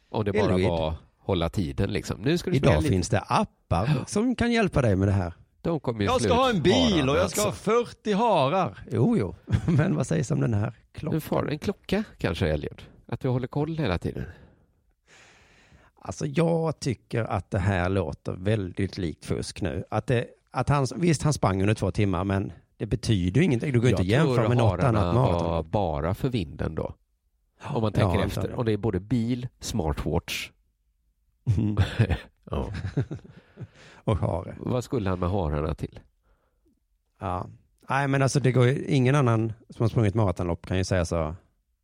Om det bara Eliud. var hålla tiden liksom. Nu ska du idag lite. finns det appar som kan hjälpa dig med det här. De kommer Jag ska ha en bil hararna, och jag ska ha alltså. 40 harar. Jo, jo, <laughs> men vad sägs om den här klockan? far, en klocka kanske Elliot? Att du håller koll hela tiden? Alltså jag tycker att det här låter väldigt likt fusk nu. Att det, att han, visst, han sprang under två timmar, men det betyder ju ingenting. Du går inte jämföra med något annat maraton. bara för vinden då. Om man tänker Ja, efter. Om det är både bil, smartwatch. Mm. <laughs> Ja. <laughs> Och hare. Vad skulle han med hararna till? Ja. Nej, men alltså det går ju, ingen annan som har sprungit maratonlopp kan ju säga så.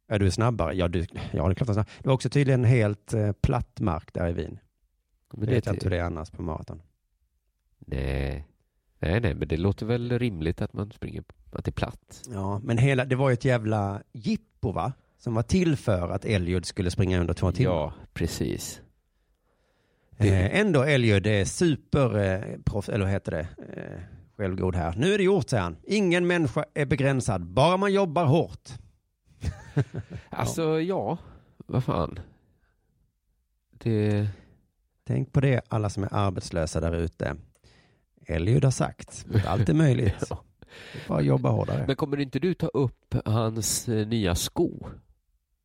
Är du snabbare? Ja, du, ja det är klart att jag är snabb. Det var också tydligen helt eh, platt mark där i Wien. Men Det vet jag inte hur det är annars på maraton. Nej. Nej, nej, men det låter väl rimligt att man springer, att det är platt. Ja, men hela, det var ju ett jävla jippo va? Som var till för att Eliud skulle springa under två timmar. Ja, precis. Eh, ändå Eliud är super, eh, eller vad heter det, eh, självgod här. Nu är det gjort, säger han. Ingen människa är begränsad, bara man jobbar hårt. <laughs> Alltså, ja, vad fan. Det... Tänk på det, alla som är arbetslösa där ute. Eliud har sagt allt är <laughs> möjligt. Ja. Bara jobba hårdare. Men kommer inte du ta upp hans eh, nya sko?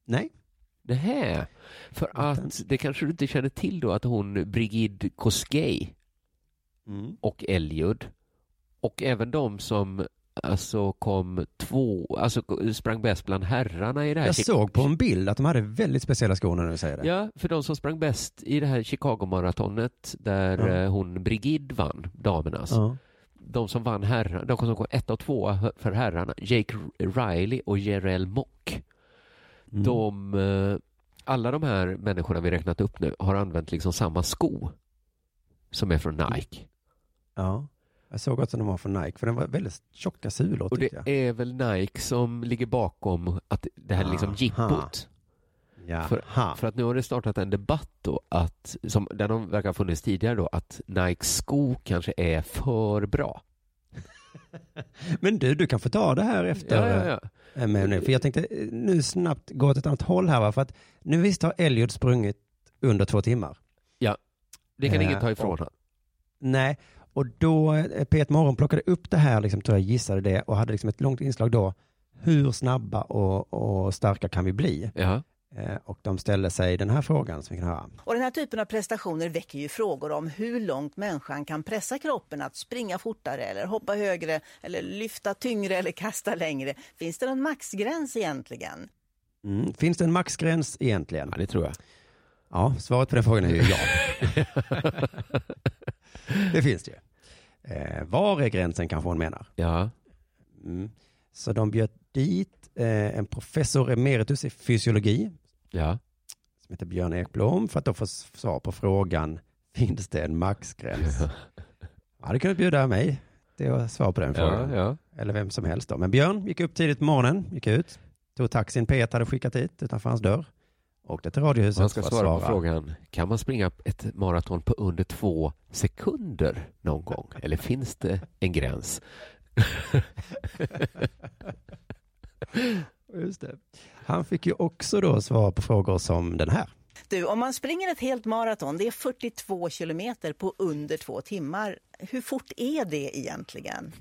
Nej. Nähä. För att det kanske du inte känner till då att hon Brigid Kosgei Mm. och Eliud Och även de som alltså kom två, alltså sprang bäst bland herrarna i det här. Jag såg på en bild att de hade väldigt speciella skor när du säger det. Ja, för de som sprang bäst i det här Chicago-maratonet där Ja. eh, hon Brigid vann, damernas. Ja. De som vann herrarna, de som kom ett och två för herrarna, Jake Riley och Jerell Mock. Mm. De, eh, alla de här människorna vi räknat upp nu har använt liksom samma sko som är från Nike. ja. Jag såg också att de var från Nike, för den var väldigt tjocka sulor Och det jag. är väl Nike som ligger bakom att det här liksom Aha. jippot. För, Jaha. för att nu har det startat en debatt då, att, som, den har verkar ha funnits tidigare då, att Nikes sko kanske är för bra. <laughs> Men du, du kan få ta det här efter. Ja, ja, ja. eh, Med nu. För jag tänkte eh, nu snabbt gå åt ett annat håll här va? För att nu visst har Elliot sprungit under två timmar. Det kan Eh, ingen ta ifrån honom. Nej, och då eh, P1 Morgon plockade upp det här, liksom, tror jag gissade det, och hade liksom ett långt inslag då. Hur snabba och, och starka kan vi bli? Ja. Eh, och de ställde sig den här frågan som vi kan höra. Och den här typen av prestationer väcker ju frågor om hur långt människan kan pressa kroppen att springa fortare eller hoppa högre eller lyfta tyngre eller kasta längre. Finns det någon maxgräns egentligen? Mm. Finns det en maxgräns egentligen? ja, det tror jag. Ja, svaret på den frågan är ju ja. <laughs> det finns det ju. Eh, var är gränsen kanske hon menar. Ja. Mm. Så de bjöd dit eh, en professor emeritus i fysiologi Ja. som heter Björn Ekblom för att då få svar på frågan <laughs> finns det en maxgräns? Jag hade kunnat bjuda mig till att svara på den Ja, frågan. ja. Eller vem som helst då. Men Björn gick upp tidigt på morgonen, gick ut, tog taxin P1 hade skickat dit utanför hans dörr. Åkte till Radiohuset Man ska för att svara på frågan, kan man springa ett maraton på under två sekunder någon gång? Eller finns det en gräns? <laughs> Just det. Han fick ju också då svar på frågor som den här. Du, om man springer ett helt maraton, det är 42 kilometer på under två timmar. Hur fort är det egentligen?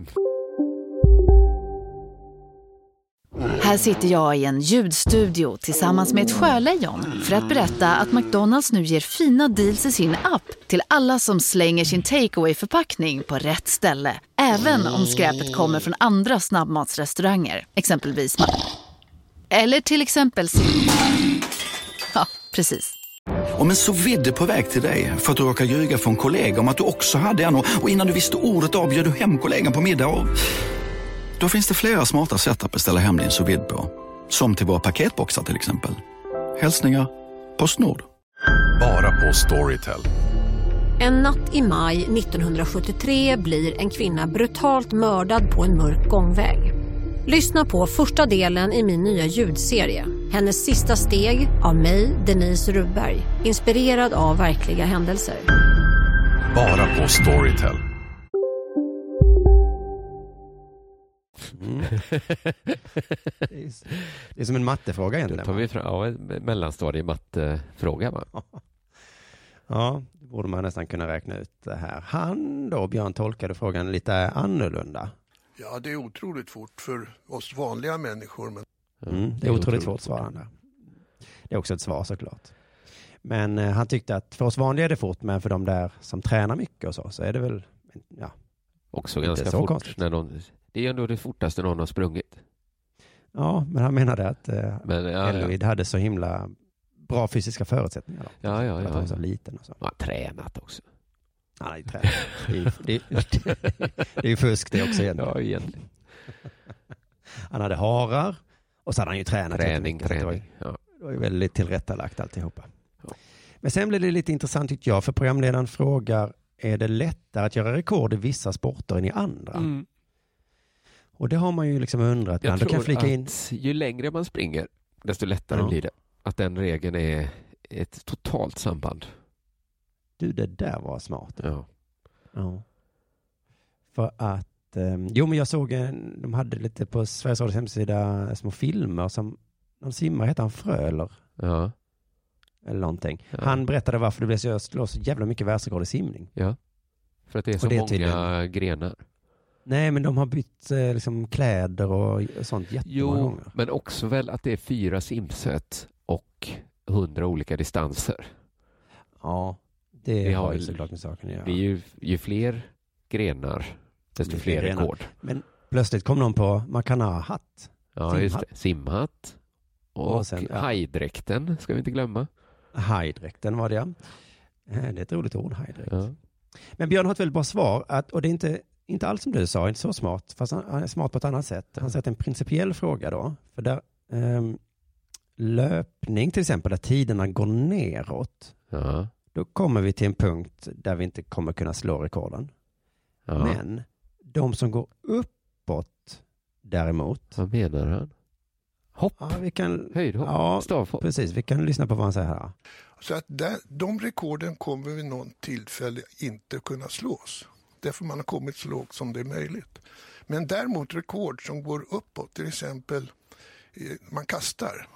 Här sitter jag i en ljudstudio tillsammans med ett sjölejon för att berätta att McDonalds nu ger fina deals i sin app till alla som slänger sin takeaway förpackning på rätt ställe. Även om skräpet kommer från andra snabbmatsrestauranger, exempelvis Eller till exempel Ja, precis. Om en så vidde på väg till dig för att du råkar ljuga från kollega om att du också hade en och och innan du visste ordet av bjöd du hem kollegan på middag och... Då finns det flera smarta sätt att beställa hem din sous på. Som till våra paketboxar till exempel. Hälsningar Postnord. Bara på Storytel. En natt i maj 1973 blir en kvinna brutalt mördad på en mörk gångväg. Lyssna på första delen i min nya ljudserie. Hennes sista steg av mig, Denise Rubberg. Inspirerad av verkliga händelser. Bara på Storytel. Mm. <laughs> Det, är, som en mattefråga Då egentligen. tar va? vi fram ja, en mellanstadiemattefråga. Va? <laughs> Ja, det borde man nästan kunna räkna ut det här. Han då, Björn, tolkade frågan lite annorlunda. Ja, det är otroligt fort för oss vanliga människor. Men Mm, det är otroligt svårt svar han där. Det är också ett svar såklart. Men eh, han tyckte att för oss vanliga är det fort, men för de där som tränar mycket och så, så är det väl, ja. Också ganska fort. konstigt. När någon, det är ju ändå det fortaste någon har sprungit. Ja, men han menade att eh, Men, ja, ja. Eloid hade så himla bra fysiska förutsättningar. Då. Ja, ja, ja, Att han var ja. så liten och så. Man har tränat också. Han hade ju tränat. <laughs> Det är ju fusk det också egentligen. Ja, egentligen. Han hade harar och så hade han ju tränat Träning, så det var ju- träning. Ja. Det var ju väldigt tillrättalagt alltihopa. Ja. Men sen blev det lite intressant tyckte jag, för programledaren frågar, är det lättare att göra rekord i vissa sporter än i andra? Mm. Och det har man ju liksom undrat. Jag kan tror jag flika in, att ju längre man springer, desto lättare Ja. blir det. Att den regeln är ett totalt samband. du det där var smart. Ja. Ja. För att, eh, jo men jag såg, en, de hade lite på Sveriges Radios hemsida små filmer som, någon simmare heter han Fröler Ja. eller någonting. Ja. Han berättade varför det blev så, slås så jävla mycket världsrekord i simning. ja. För att det är så det är många tydligen- grenar. Nej, men de har bytt eh, liksom, kläder och sånt jättemånga Jo, gånger. men också väl att det är fyra simset och hundra olika distanser. Ja, det Vi har ju såklart med saken att göra. Det är ju, ju fler grenar, desto fler grenar. rekord. Men plötsligt kom någon på, man kan ha hatt. Ja, just det. Simhatt. Och, Och sen, ja. hajdräkten ska vi inte glömma. Hajdräkten var det ja. Eh, Det är ett roligt ord, hajdräkt. Ja. Men Björn har ett väldigt bra svar, att, och det är inte, inte alls som du sa, inte så smart, fast han, han är smart på ett annat sätt. Han är en principiell fråga då, för där, ehm, löpning till exempel, där tiderna går neråt, Ja. då kommer vi till en punkt där vi inte kommer kunna slå rekorden. Ja. Men de som går uppåt däremot, Vad menar han? Hopp? ja, vi kan, Höjdhopp? ja, Stavhopp? precis, vi kan lyssna på vad han säger här. Så att där, de rekorden kommer vid någon tillfälle inte kunna slås. Därför man har kommit så lågt som det är möjligt. Men däremot rekord som går uppåt, till exempel eh, man kastar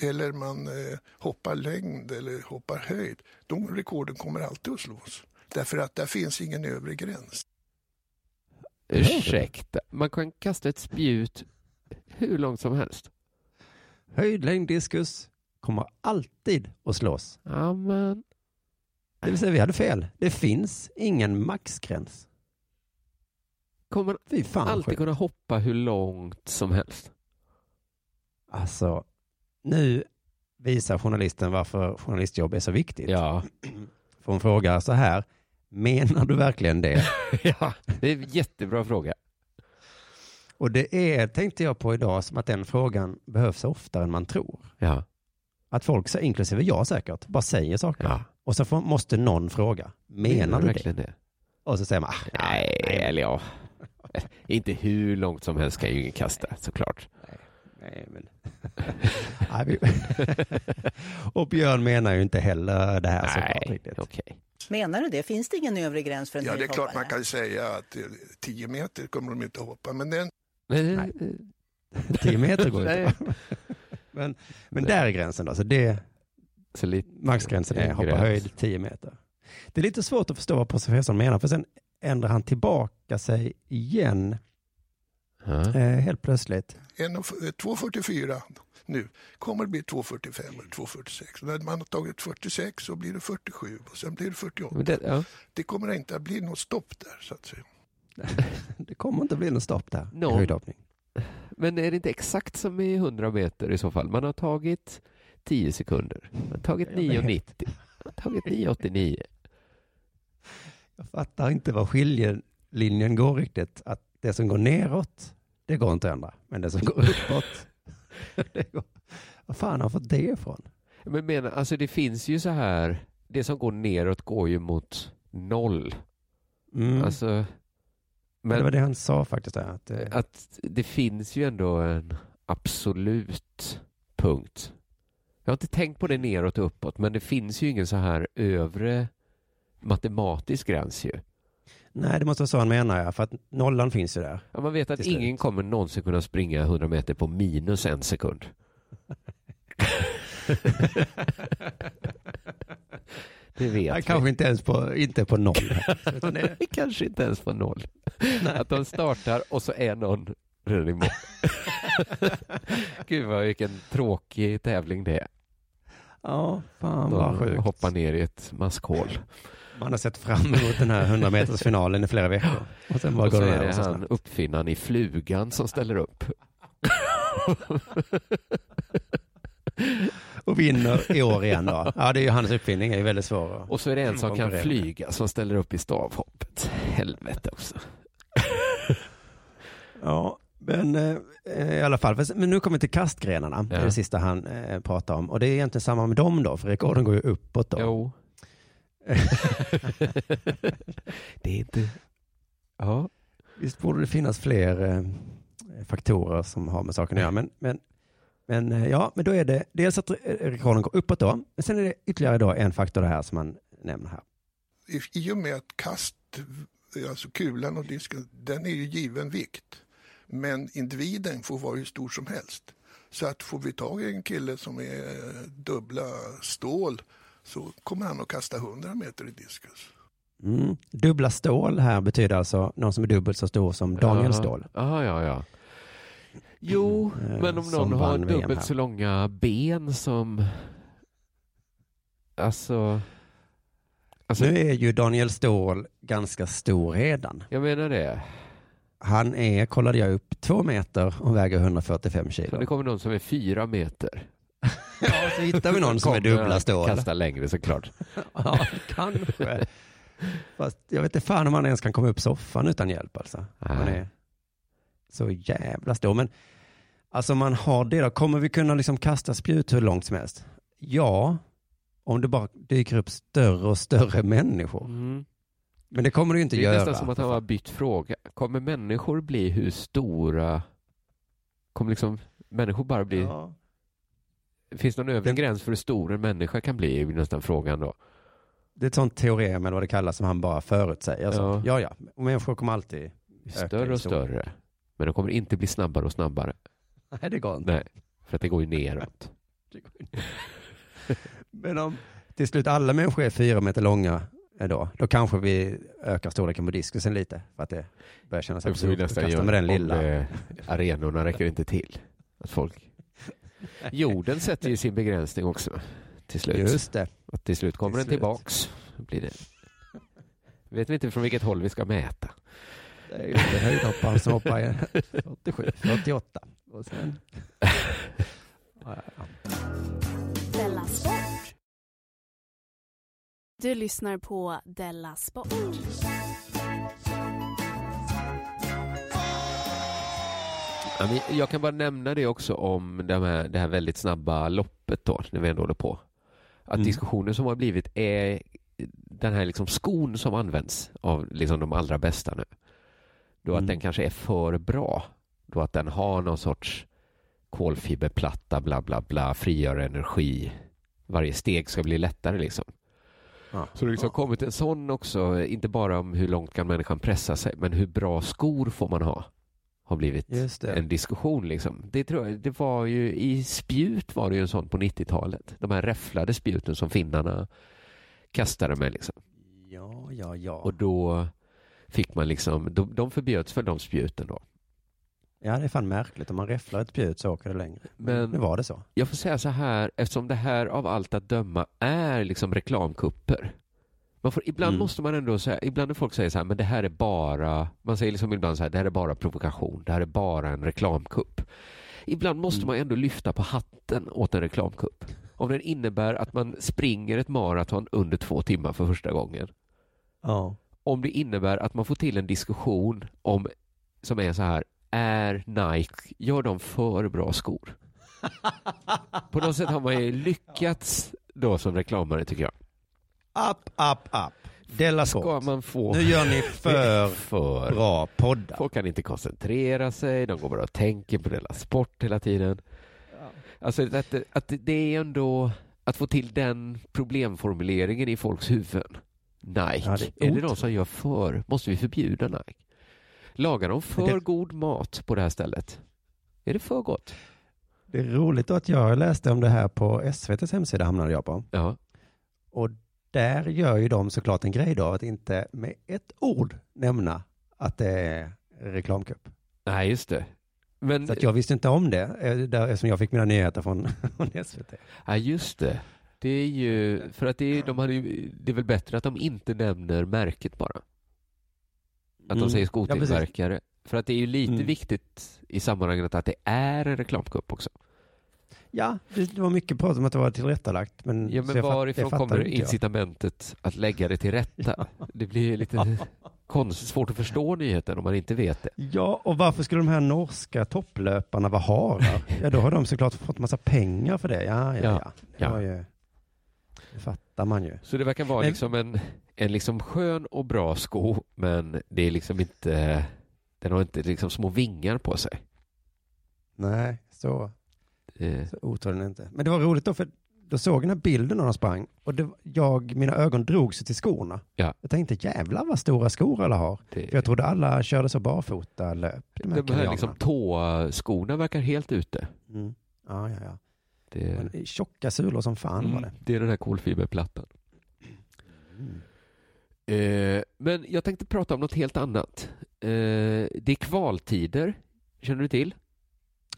eller man eh, hoppar längd eller hoppar höjd. De rekorden kommer alltid att slås. Därför att där finns ingen övre gräns. Ursäkta, man kan kasta ett spjut hur långt som helst. Höjdlängd, diskus kommer alltid att slås. Ja, men... Det vill säga, vi hade fel. Det finns ingen maxgräns. Kommer man fan alltid sjukt. kunna hoppa hur långt som helst? Alltså, nu visar journalisten varför journalistjobb är så viktigt. Ja. För hon frågar så här, menar du verkligen det? <laughs> ja, det är en jättebra fråga. Och det är, tänkte jag på idag, som att den frågan behövs oftare än man tror. Ja. Att folk, inklusive jag säkert, bara säger saker. Ja. Och så får, måste någon fråga, menar du det? verkligen det? Och så säger man, ah, Nej, eller ja. <laughs> Inte hur långt som helst kan ju ingen kasta, såklart. nej men... <laughs> Nej, <laughs> och Björn menar ju inte heller det här såklart riktigt. okej. Menar du det? Finns det ingen övre gräns för en Ja, det är klart man kan säga att eh, 10 meter kommer de inte att hoppa. Men den, Nej. 10 meter går inte. men, men där är gränsen då. Så det, Så lite, maxgränsen är hoppa gräns. höjd 10 meter. Det är lite svårt att förstå vad professorn menar, för sen ändrar han tillbaka sig igen Ja. eh, helt plötsligt. en och f- eh, 2,44 nu kommer det bli 2,45 eller 2,46. Och När man har tagit 46 så blir det 47 och sen blir det 48. Men det, ja. Det kommer inte att bli något stopp där så att säga. <laughs> Det kommer inte bli någon stopp där Någon. höjdhoppning. Men är det inte exakt som i 100 meter i så fall? Man har tagit 10 sekunder. Man har tagit Jag vet. 9,90. Man har tagit 9,89. Jag fattar inte var skiljelinjen går riktigt. Att det som går neråt, det går inte att ändra. Men det som går uppåt, <laughs> det går... Vad fan har fått det ifrån? Men menar, alltså det finns ju så här, det som går neråt går ju mot noll. Mm. Alltså, det men var det han sa faktiskt. Där, att, eh, att det finns ju ändå en absolut punkt. Jag har inte tänkt på det neråt och uppåt, men det finns ju ingen så här övre matematisk gräns ju. nej, det måste vara så han menar, ja, för att nollan finns ju där. Ja, man vet att ingen kommer någonsin kunna springa 100 meter på minus en sekund. <laughs> det vet Nej, vi. kanske inte ens på, inte på noll. <laughs> Kanske inte ens på noll. Att de startar och så är någon redan i mål. <laughs> Gud vad vilken tråkig tävling det är. ja, fan vad sjukt. hoppar ner i ett maskhål. Man har sett fram emot den här 100 meters finalen i flera veckor. Och sen bara Och så det är det han snabbt. uppfinnaren i flugan som ställer upp. <laughs> Och vinner i år igen då. Ja, det är ju hans uppfinning, är ju väldigt svår. Och så är det en som kan flyga som ställer upp i stavhoppet. Helvete också. <laughs> Ja, men eh, i alla fall. Men nu kommer vi till kastgrenarna. Det är Ja. det sista han eh, pratar om. Och det är egentligen samma med dem då, för rekorden går ju uppåt då. Jo det är inte... Ja. Visst borde det finnas fler eh, faktorer som har med saken att göra. Men, men, men eh, ja, men då är det dels att eh, rekorden går uppåt då. Men sen är det ytterligare då en faktor det här som man nämner här. I, I och med att kast, alltså kulan och disken, den är ju given vikt. Men individen får vara hur stor som helst. Så att får vi tag i en kille som är eh, dubbla stål så kommer han att kasta 100 meter i diskus. Mm. Dubbla stål här betyder alltså någon som är dubbelt så stor som Daniel Ja. Ståhl. Ja, ja, ja. Jo, Eh, men om som någon har dubbelt så långa ben som... Alltså... alltså Nu är ju Daniel Ståhl ganska stor redan. Jag menar det. Han är, kollade jag upp, två meter och väger 145 Så kilo. det kommer någon som är fyra meter. Ja, så hittar vi någon som är dubbla stål. Kasta längre såklart. <laughs> Ja, kanske. Fast jag vet inte fan om man ens kan komma upp soffan utan hjälp alltså. Man är så jävla stor. Men alltså man har det då. Kommer vi kunna liksom kasta spjut hur långt som helst? Ja, om det bara dyker upp större och större människor. Mm. Men det kommer det ju inte Det är göra. nästan som att han har bytt fråga. Kommer människor bli hur stora? Kommer liksom människor bara bli... Ja. Finns någon övre gräns för hur stor en människa kan bli? är nästan frågan då. Det är ett sånt teorem eller vad det kallas som han bara förutsäger. Alltså, Ja. ja, ja. Och människor kommer alltid öka Större och större. Men de kommer inte bli snabbare och snabbare. Nej, det går inte. Nej, för att <laughs> det går ju neråt. Men om till slut alla människor är fyra meter långa eh, då, då kanske vi ökar storleken på diskusen lite för att det börjar kännas absurt att kasta med den lilla. eh, arenorna räcker inte till. Att folk... <laughs> Jorden sätter ju sin begränsning också. Till slut. Just det. Att till slut kommer Till den slut. tillbaks. Blir det... Vet vi inte från vilket håll vi ska mäta. Det är höjdhopparen som hoppar i 87, 48. Och sen... <laughs> Della Sport. Du lyssnar på Della Sport. Jag kan bara nämna det också om det här, det här väldigt snabba loppet då, när vi ändå håller på. Att Mm. diskussionen som har blivit är den här liksom skon som används av liksom de allra bästa nu. Då att Mm. den kanske är för bra. Då att den har någon sorts kolfiberplatta, bla bla bla, frigör energi. Varje steg ska bli lättare liksom. Så det har liksom kommit en sån också, inte bara om hur långt kan människan pressa sig, men hur bra skor får man ha? Har blivit en diskussion liksom. Det tror jag, det var ju i spjut var det ju en sån på 90-talet. De här räfflade spjuten som finnarna kastade med liksom. Ja, ja, ja. Och då fick man liksom, de, de förbjöds för de spjuten då. Ja, det är fan märkligt. Om man räfflar ett spjut så åker det längre. Men- nu var det så. Jag får säga så här, eftersom det här av allt att döma är liksom reklamkupper. Man får, ibland Mm. måste man ändå säga, ibland när folk säger så här, men det här är bara, man säger liksom ibland så här, det här är bara provokation, det här är bara en reklamkupp. Ibland måste Mm. man ändå lyfta på hatten åt en reklamkupp. Om den innebär att man springer ett maraton under två timmar för första gången. Ja. Om det innebär att man får till en diskussion om, som är så här, är Nike, gör de för bra skor? <laughs> På något sätt har man ju lyckats då som reklamare tycker jag. Up, up, up. Della Ska man få... Nu gör ni <laughs> för för bra poddar. Folk kan inte koncentrera sig, de går bara och tänker på Della Sport hela tiden. Alltså att, att det är ändå att få till den problemformuleringen i folks huvuden. Nike, Ja, det är är, det någon som gör för? Måste vi förbjuda Nike? Lagar de för det- god mat på det här stället? Är det för gott? Det är roligt att jag läste om det här på SVTs hemsida hamnade jag på. Ja. Och där gör ju de såklart en grej då att inte med ett ord nämna att det är reklamkupp. Nej, just det. Men, Så att jag visste inte om det, eh, eftersom jag fick mina nyheter från, <laughs> från SVT. ja, just det. Det är ju, för att det är, de hade ju, det är väl bättre att de inte nämner märket bara. Att de Mm. säger Ja, skotillverkare. för att det är ju lite Mm. viktigt i sammanhanget att det är en reklamkupp också. Ja, det, var mycket prat om att det var tillrättalagt. Men, Ja, men varifrån kommer inte jag. incitamentet att lägga det till rätta? Det blir ju lite <laughs> konstigt, svårt att förstå nyheten om man inte vet det. Ja, och varför skulle de här norska topplöparna vara harar? Ja, då har de såklart fått massa pengar för det. Ja, ja, Ja, ja. Det, ja. ju, det fattar man ju. Så det verkar vara Men- liksom en, en liksom skön och bra sko, men det är liksom inte, den har inte liksom små vingar på sig. Nej, så, Eh, så otroligt inte. Men det var roligt då, för då såg jag den här bilden när de sprang och det, jag, mina ögon drog sig till skorna. Ja. Jag tänkte jävlar vad stora skor alla har. det, För jag trodde alla körde så barfota löp. De här, de här liksom tåskorna verkar helt ute. mm. Ja, ja, ja. Det, Men tjocka sulor som fan var mm, det. det är den här kolfiberplattan. Eh, men jag tänkte prata om något helt annat. Eh, det är kvaltider, känner du till?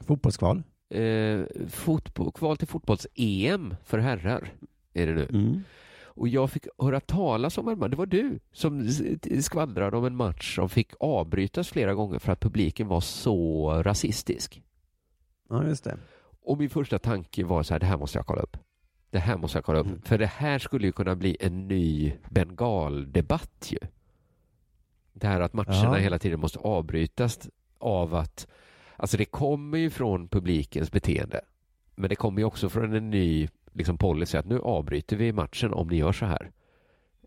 Fotbollskval. Eh, fotboll, kval till fotbolls-EM för herrar är det nu. Mm. Och jag fick höra talas om en match, det var du som skvallrade om en match som fick avbrytas flera gånger för att publiken var så rasistisk. Ja, just det. Och min första tanke var så här, det här måste jag kolla upp. Det här måste jag kolla upp. Mm. För det här skulle ju kunna bli en ny bengaldebatt ju. Det här att matcherna Ja. hela tiden måste avbrytas av att, alltså det kommer ju från publikens beteende. Men det kommer ju också från en ny liksom, policy att nu avbryter vi matchen om ni gör så här.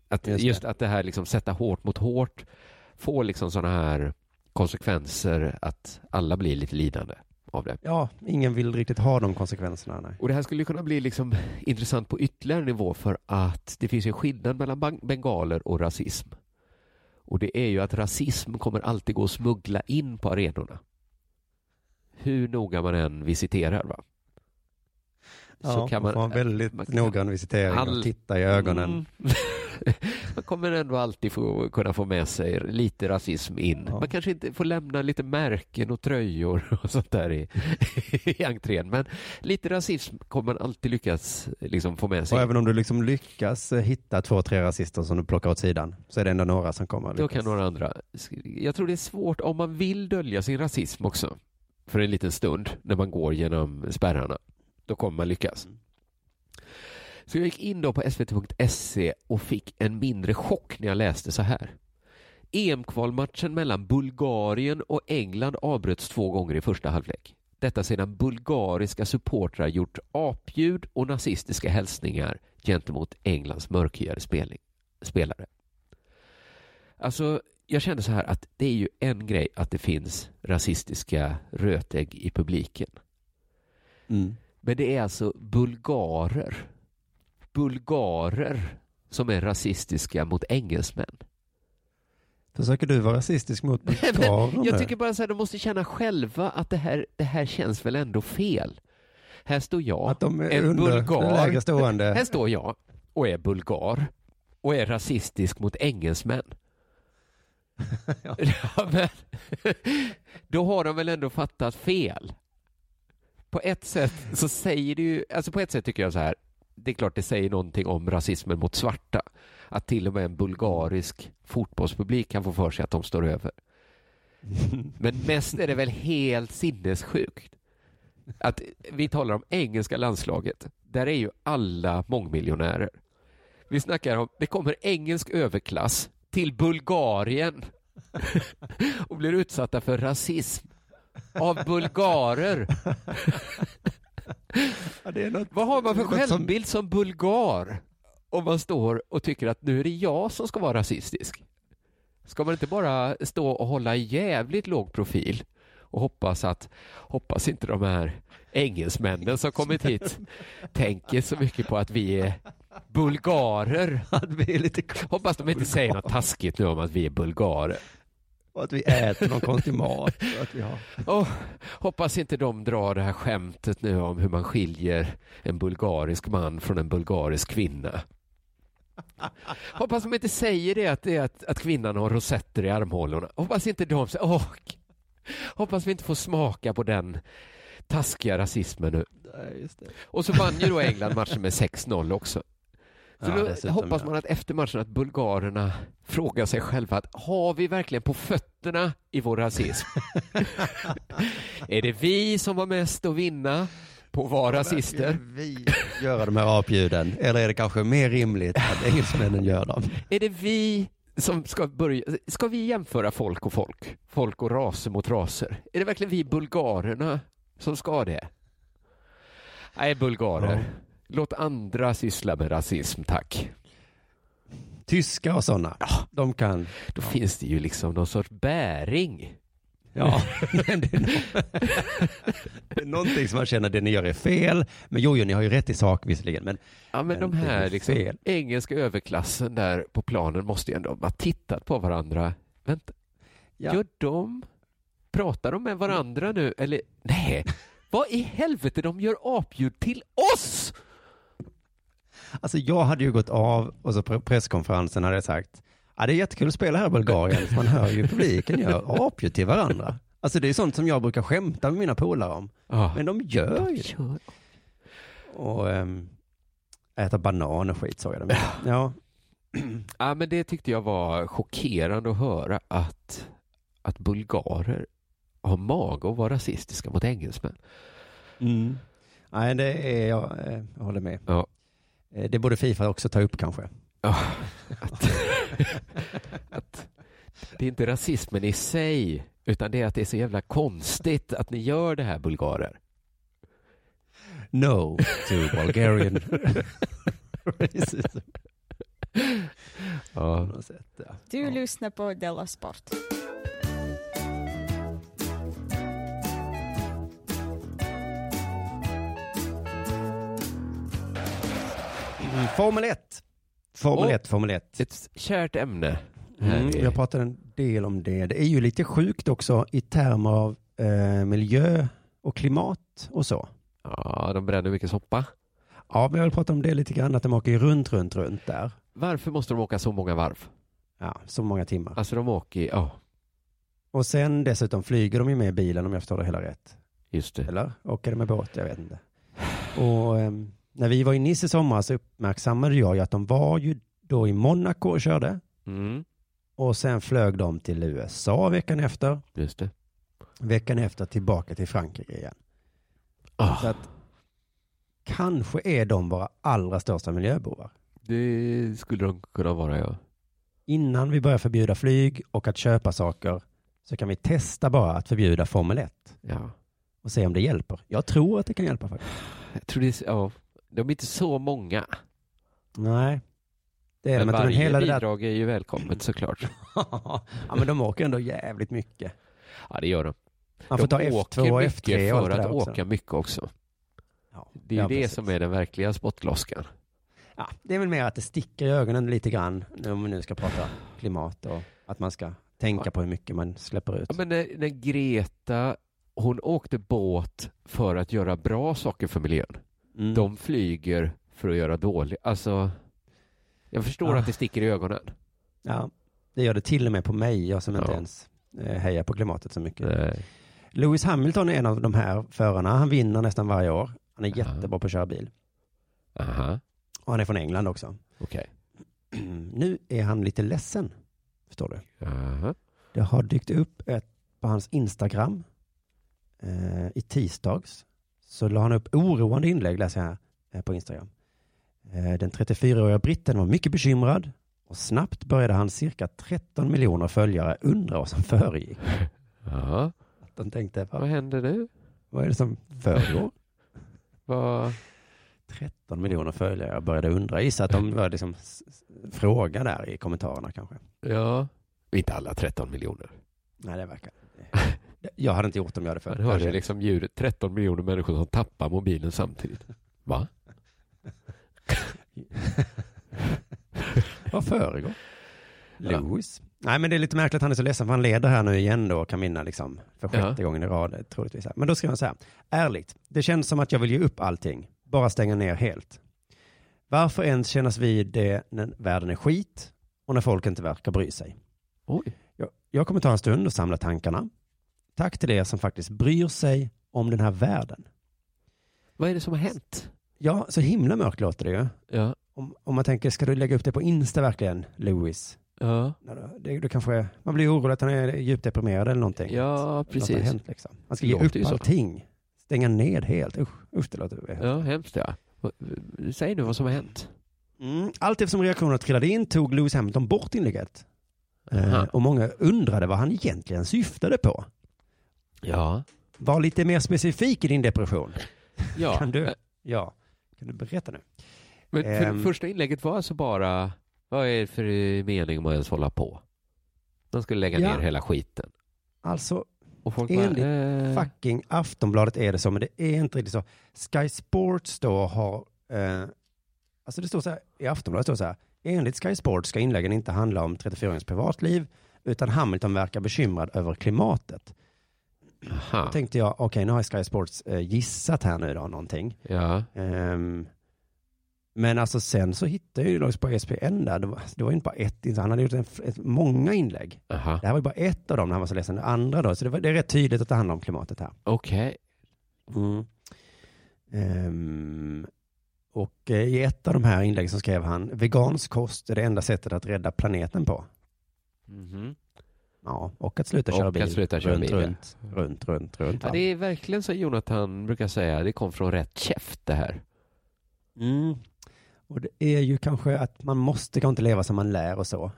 Att Just just, att det här liksom sätta hårt mot hårt får liksom sådana här konsekvenser att alla blir lite lidande av det. Ja, ingen vill riktigt ha de konsekvenserna. Nej. Och det här skulle kunna bli liksom intressant på ytterligare nivå för att det finns en skillnad mellan bengaler och rasism. Och det är ju att rasism kommer alltid gå att smuggla in på arenorna. Hur noga man än visiterar. Va? Ja, man får ha väldigt man kan- noggrann visitering och all- titta i ögonen. Mm. <laughs> man kommer ändå alltid få, kunna få med sig lite rasism in. Ja. Man kanske inte får lämna lite märken och tröjor <laughs> och sånt där i, <laughs> i entrén. Men lite rasism kommer man alltid lyckas liksom få med sig. Och även om du liksom lyckas eh, hitta två, tre rasister som du plockar åt sidan så är det ändå några som kommer. Då kan några andra. Jag tror det är svårt om man vill dölja sin rasism också. För en liten stund när man går genom spärrarna. Då kommer man lyckas. Så jag gick in då på svt.se och fick en mindre chock när jag läste så här. EM-kvalmatchen mellan Bulgarien och England avbröts två gånger i första halvlek. Detta sedan bulgariska supportrar gjort apljud och nazistiska hälsningar gentemot Englands mörkhyade spelare. Alltså, jag kände så här att det är ju en grej att det finns rasistiska rötägg i publiken. Mm. Men det är alltså bulgarer. Bulgarer som är rasistiska mot engelsmän. Försöker du vara rasistisk mot <laughs> bulgarer Jag tycker bara så här, de måste känna själva att det här, det här känns väl ändå fel. Här står jag, Att de är en under- bulgar. Här står jag och är bulgar och är rasistisk mot engelsmän. <laughs> ja. men, <laughs> då har de väl ändå fattat fel. På ett sätt så säger det ju, alltså på ett sätt tycker jag så här, det är klart det säger någonting om rasismen mot svarta. Att till och med en bulgarisk fotbollspublik kan få för sig att de står över. <laughs> Men mest är det väl helt sinnessjukt. Att vi talar om engelska landslaget. Där är ju alla mångmiljonärer. Vi snackar om, det kommer engelsk överklass till Bulgarien <laughs> och blir utsatta för rasism av bulgarer. <laughs> Vad har man för något som- självbild som bulgar? Om man står och tycker att nu är det jag som ska vara rasistisk. Ska man inte bara stå och hålla jävligt låg profil och hoppas att, hoppas inte de här engelsmännen som kommit hit <laughs> tänker så mycket på att vi är bulgarer. <laughs> Att vi är lite Hoppas de inte säger något taskigt nu om att vi är bulgarer. Och att vi äter någon konstig mat. Och att vi har... Oh, hoppas inte de drar det här skämtet nu om hur man skiljer en bulgarisk man från en bulgarisk kvinna. Hoppas de inte säger det att, det är att, att kvinnan har rosetter i armhålorna. Hoppas inte de säger, åh, hoppas vi inte får smaka på den taskiga rasismen nu. Och så vann ju då England matchen med 6-0 också. Så Ja, då hoppas ja. man att efter matchen att bulgarerna frågar sig själva att har vi verkligen på fötterna i vår rasism? <laughs> är det vi som har mest att vinna på att vara rasister? Vi göra de här apljuden. Eller är det kanske mer rimligt att engelsmännen gör dem? <laughs> Är det vi som ska börja, ska vi jämföra folk och folk? Folk och raser mot raser? Är det verkligen vi bulgarerna som ska det? Nej, bulgarer. Låt andra syssla med rasism, tack. Tyskar och sådana, de kan... Då finns det ju liksom någon sorts bäring. Ja, <laughs> men det är, någonting som man känner det ni gör är fel. Men jo, jo, ni har ju rätt i sak visserligen. Men, Ja, men de det är här liksom, engelska överklassen där på planen måste ju ändå ha tittat på varandra. Vänta, Ja. gör de? Pratar de med varandra nu? Eller nej, vad i helvete, de gör apljud till oss! Alltså jag hade ju gått av och så på presskonferensen hade jag sagt, ja det är jättekul att spela här i Bulgarien, för man hör ju publiken gör apljud till varandra. Alltså det är sånt som jag brukar skämta med mina polare om. Ja. Men de gör ju det. Och, ehm, Äta banan och skit såg jag det. Ja. Ja, men det tyckte jag var chockerande att höra att, att bulgarer har mage att vara rasistiska mot engelsmän. Mm. Nej, det är jag, eh, jag håller med. Ja. Eh, Det borde Fifa också ta upp kanske. Ja, att, att det är inte rasismen i sig, utan det är att det är så jävla konstigt att ni gör det här bulgarer. No to Bulgarian <laughs> racism. Ja. Du lyssnar på Della Sport. Formel 1. Formel Åh. 1, Formel 1. Ett kärt ämne. Mm, jag pratar en del om det. Det är ju lite sjukt också i termer av eh, miljö och klimat och så. Ja, de bränner mycket soppa. Ja, men jag vill prata om det lite grann, att de åker runt, runt, runt där. Varför måste de åka så många varv? Ja, så många timmar. Alltså de åker, ja, Och sen dessutom flyger de ju med bilen om jag förstår det hela rätt. just det. Eller åker de med båt? Jag vet inte. Och ehm, när vi var i Nice i sommar så uppmärksammade jag ju att de var ju då i Monaco och körde. Mm, Och sen flög de till USA veckan efter. just det. Veckan efter tillbaka till Frankrike igen. Ah, Så att kanske är de våra allra största miljöbovar. det skulle de kunna vara, ja. Innan vi börjar förbjuda flyg och att köpa saker så kan vi testa bara att förbjuda Formel 1 ja. och se om det hjälper. Jag tror att det kan hjälpa faktiskt. Jag tror det är, ja, de är inte så många. Nej, det är Men de inte. Men varje hela det där... bidrag är ju välkommet såklart. <laughs> ja, men de åker ändå jävligt mycket. Ja, det gör de. Man får de ta F2 åker och mycket F3 och för det att också. åka mycket också. Ja, Det är ja, det precis. som är den verkliga spottloskan. Ja, det är väl mer att det sticker i ögonen lite grann nu om vi nu ska prata klimat och att man ska tänka på hur mycket man släpper ut. Ja, men när, när Greta, hon åkte båt för att göra bra saker för miljön. Mm. De flyger för att göra dåligt. Alltså, jag förstår Ah. att det sticker i ögonen. Ja, det gör det till och med på mig, jag som inte Ja. ens eh, hejar på klimatet så mycket. Nej. Lewis Hamilton är en av de här förarna. Han vinner nästan varje år. Han är Ja. jättebra på att köra bil. Aha, Och han är från England också. okej. <clears throat> Nu är han lite ledsen, förstår du. Aha. Det har dykt upp ett på hans Instagram eh, i tisdags. Så la han upp oroande inlägg, läser jag här på Instagram. Eh, den 34-åriga britten var mycket bekymrad och snabbt började han cirka 13 miljoner följare undra vad som föregick. <laughs> Ja. Att de tänkte, Vad vad, händer nu? vad är det som förgår? <laughs> Vad... 13 miljoner följare. Jag började undra. Gissa att de började liksom fråga där i kommentarerna kanske. Ja, inte alla 13 miljoner. Nej, det verkar. Jag hade inte gjort det om jag hade Man följt. hörde liksom ljudet 13 miljoner människor som tappar mobilen samtidigt. Va? <laughs> Vad föregår? Lewis. Nej, men det är lite märkligt att han är så ledsen för han leder här nu igen då och kan vinna liksom för sjätte Ja. gången i rad troligtvis. Men då ska man säga, ärligt, det känns som att jag vill ge upp allting, bara stänga ner helt. Varför ens kännas vid det när världen är skit och när folk inte verkar bry sig? Oj. Jag, jag kommer ta en stund och samla tankarna. Tack till er som faktiskt bryr sig om den här världen. Vad är det som har hänt? Ja, så himla mörkt låter det ju. Ja. Om, om man tänker, ska du lägga upp det på Insta verkligen, Lewis? Ja, Det, det kanske, man blir orolig att han är djupt deprimerad eller någonting. ja Något har precis. hänt liksom. Han ska ge upp ju så. allting. Stänga ned helt. Usch, usch det låter Ja, hemskt ja. Säg nu vad som har hänt. mm. Allt eftersom reaktionerna trillade in tog Lewis Hamilton bort inlägget. Eh, och många undrade vad han egentligen syftade på. Ja. Var lite mer specifik i din depression. ja. <laughs> Kan du? Ja. Kan du berätta nu? Men för, Ehm. första inlägget var alltså bara, vad är det för mening med att ens hålla på? De skulle lägga Ja. ner hela skiten. Alltså, Och folk enligt bara, eh, fucking Aftonbladet är det så, men det är inte riktigt så. Sky Sports då har, eh, alltså det står så här, i Aftonbladet står så här, enligt Sky Sports ska inläggen inte handla om 34-åringens privatliv, utan Hamilton verkar bekymrad över klimatet. Aha. Då tänkte jag, okej, nu har Sky Sports eh, gissat här nu då någonting. Ja. Ehm, men alltså sen så hittade jag ju på ESPN där, det var, det var inte bara ett, han hade gjort en, ett, många inlägg. Aha. Det här var ju bara ett av dem när han var så ledsen, det andra då, så det, var, det är rätt tydligt att det handlar om klimatet här. Okej. Mm. Ehm, Och eh, i ett av de här inläggen så skrev han, vegansk kost är det enda sättet att rädda planeten på. Mhm. Ja, och att sluta Och köra att bil. sluta köra runt, bil, ja. runt, runt, runt, runt. Ja, det är verkligen som Jonathan brukar säga, det kom från rätt käft det här. Mm. Och det är ju kanske att man måste kanske inte leva som man lär och så.